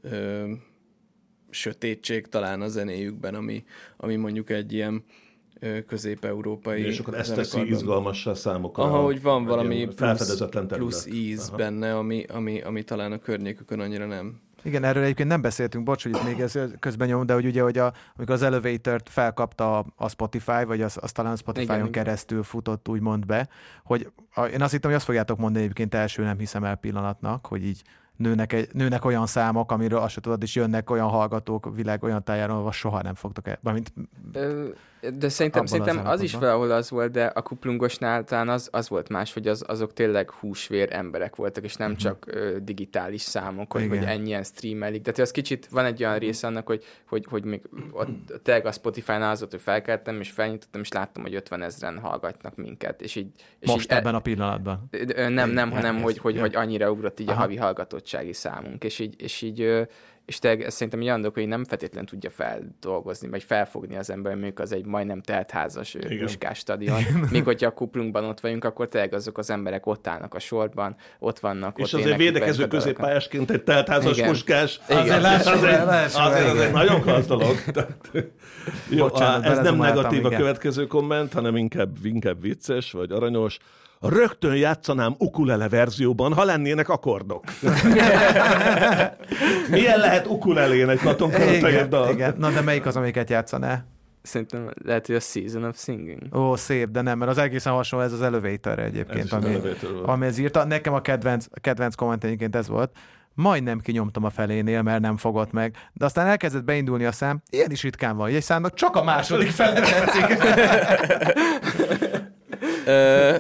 ö, sötétség talán a zenéjükben, ami, ami mondjuk egy ilyen ö, közép-európai És akkor ezt teszi izgalmassá számukra. Aha, hogy van valami plusz, plusz íz Aha. benne, ami, ami, ami talán a környékükön annyira nem. Igen, erről egyébként nem beszéltünk, bocs, hogy itt még ez közben nyom, de hogy ugye, hogy a, amikor az Elevator-t felkapta a, Spotify, vagy az, az talán Spotify-on keresztül futott úgymond be, hogy a, én azt hittem, hogy azt fogjátok mondani egyébként első nem hiszem el pillanatnak, hogy így nőnek, egy, nőnek olyan számok, amiről azt se tudod, és jönnek olyan hallgatók világ olyan tájáról, ahol soha nem fogtok el. Mint Ö, De szerintem, a szerintem az is szempontban. valahol az volt, de a kuplungosnál talán az, az volt más, hogy az, azok tényleg húsvér emberek voltak, és nem csak ö, digitális számok, hogy, hogy ennyien streamelik. De az kicsit van egy olyan része annak, hogy, hogy, hogy még ott tényleg a Spotify-nál az volt, hogy felkeltem, és felnyitottam, és láttam, hogy 50 ezeren hallgatnak minket. És így, és most így, ebben a pillanatban. Nem, nem, hanem hogy, hogy, hogy annyira ugrott így a Aha. havi hallgatottsági számunk, és így, és így és tényleg ez szerintem egy olyan dolog, hogy nem feltétlenül tudja feldolgozni, vagy felfogni az ember, mondjuk az egy majdnem teltházas puskás stadion. [laughs] Míg hogyha a kuplunkban ott vagyunk, akkor tényleg azok az emberek ott állnak a sorban, ott vannak, És ott azért védekező középpályásként egy teltházas Igen. puskás, Igen. azért, Lássuk azért, lássuk azért nagyon klassz dolog. Tehát, Jó, Bocsánat, á, ez nem negatív a igen. következő komment, hanem inkább, inkább vicces vagy aranyos. Rögtön játszanám ukulele verzióban, ha lennének akkordok. [laughs] Milyen lehet ukulelének Platon Karatai Igen, dal? igen. Na de melyik az, amiket játszaná? Szerintem lehet, hogy a Season of Singing. Ó, szép, de nem, mert az egészen hasonló ez az elevator Ez egyébként, az ami, ami ez írta. Nekem a kedvenc, a kedvenc komment egyébként ez volt. Majdnem kinyomtam a felénél, mert nem fogott meg. De aztán elkezdett beindulni a szám. Ilyen is ritkán van. Egy számnak csak a második fele tetszik. Ö,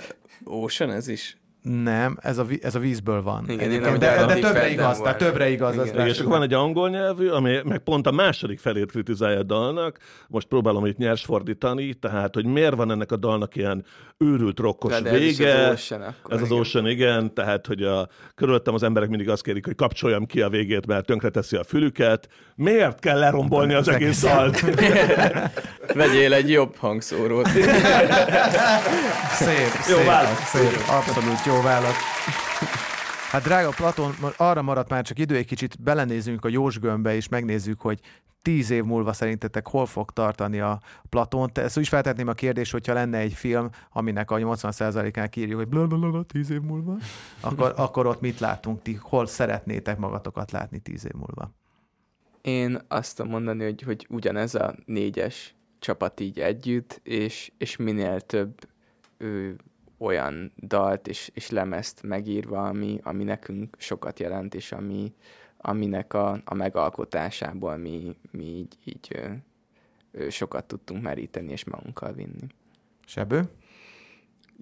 Ocean ez is? nem, ez a, ez a vízből van. Igen, Egyébként, én nem de, de addig többre igaz, tehát volna. többre igaz. Az Igen. Igen, és akkor van egy angol nyelvű, ami meg pont a második felét kritizálja a dalnak. Most próbálom itt nyers fordítani, tehát, hogy miért van ennek a dalnak ilyen őrült rokkos De, de ez is vége. az Ocean akkor, ez az igen. Ocean, igen, tehát, hogy a, körülöttem az emberek mindig azt kérik, hogy kapcsoljam ki a végét, mert tönkreteszi a fülüket. Miért kell lerombolni az egész dalt? [laughs] Vegyél egy jobb hangszórót. [laughs] Szép, Jó szép, válasz. szép, abszolút jó válasz. Hát drága Platon, arra maradt már csak idő, egy kicsit belenézzünk a Jós gömbbe, és megnézzük, hogy tíz év múlva szerintetek hol fog tartani a Platón. Te- Ezt úgy feltetném a kérdést, hogyha lenne egy film, aminek a 80%-án írjuk, hogy blablabla, tíz év múlva, akkor, akkor ott mit látunk, ti hol szeretnétek magatokat látni tíz év múlva? Én azt mondani, hogy, hogy ugyanez a négyes csapat így együtt, és, és minél több ő, olyan dalt és, és lemezt megírva, ami, ami nekünk sokat jelent, és ami, aminek a, a megalkotásából mi, mi így, így ö, sokat tudtunk meríteni és magunkkal vinni. Sebő?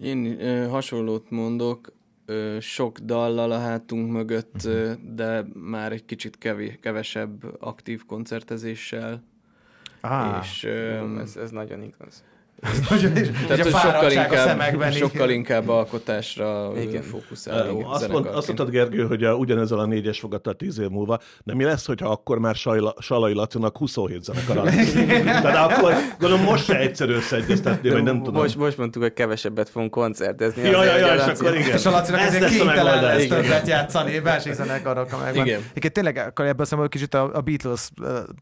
Én ö, hasonlót mondok, ö, sok dallal a hátunk mögött, ö, de már egy kicsit kevé, kevesebb aktív koncertezéssel. Ah, és, ö, Jó, ez, ez nagyon igaz. És, és tehát, a hogy sokkal fáradtság a inkább, szemekben így- sokkal inkább alkotásra Igen. fókuszálunk. Azt, mond, azt mondtad, Gergő, hogy a, ugyanezzel a négyes fogadta tíz év múlva, de mi lesz, hogyha akkor már Sajla, Salai Lacinak 27 zenekara lesz? Tehát akkor gondolom most se egyszerű összeegyeztetni, vagy nem tudom. Most, most mondtuk, hogy kevesebbet fogunk koncertezni. Ja, ja, ja, és a akkor igen. És a Lacinak Ez ezért a kénytelen lesz Igen. többet játszani, másik zenekarok, megvan. Igen. Igen, tényleg akkor ebből szemben kicsit a, a Beatles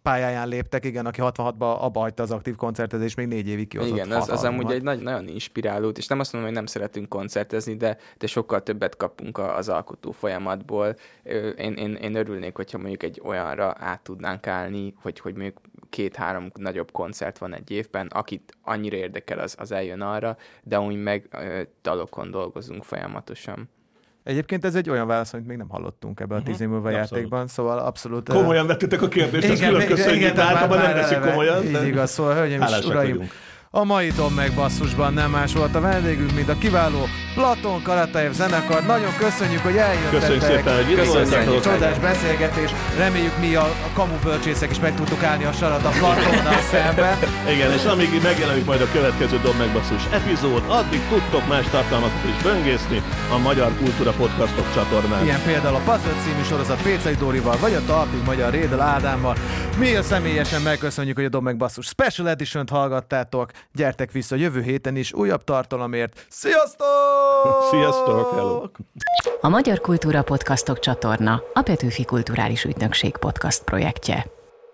pályáján léptek, igen, aki 66-ban abba hagyta az aktív koncertezés, még négy évig kihozott Igen, az, az amúgy egy nagy, nagyon inspiráló, és nem azt mondom, hogy nem szeretünk koncertezni, de, de sokkal többet kapunk a- az alkotó folyamatból. Én, én, én örülnék, hogyha mondjuk egy olyanra át tudnánk állni, hogy, hogy mondjuk két-három nagyobb koncert van egy évben, akit annyira érdekel, az, az eljön arra, de úgy meg ö, dalokon dolgozunk folyamatosan. Egyébként ez egy olyan válasz, amit még nem hallottunk ebben a tíz év múlva játékban, szóval abszolút... Komolyan vettétek a kérdést, ezt külön köszönjük, tehát általában nem veszik komolyan. Így de igaz, szóval hölgyeim és uraim, vagyunk. A mai Dom meg basszusban nem más volt a vendégünk, mint a kiváló Platon Karataev zenekar. Nagyon köszönjük, hogy eljöttetek. Köszönjük szépen, hogy Köszönjük. Csodás beszélgetés. Reméljük mi a, a kamu bölcsészek is meg tudtuk állni a sarat a Platonnal [laughs] szemben. Igen, és amíg megjelenik majd a következő Dom Megbasszus epizód, addig tudtok más tartalmakat is böngészni a Magyar Kultúra Podcastok csatornán. Ilyen például a Puzzle című sorozat Pécei Dórival, vagy a Talpig Magyar Rédel Ádámmal. Mi a személyesen megköszönjük, hogy a Dom meg Basszus Special Edition-t hallgattátok. Gyertek vissza jövő héten is újabb tartalomért. Sziasztok! [laughs] Sziasztok, hello! A Magyar Kultúra Podcastok csatorna a Petőfi Kulturális Ügynökség podcast projektje.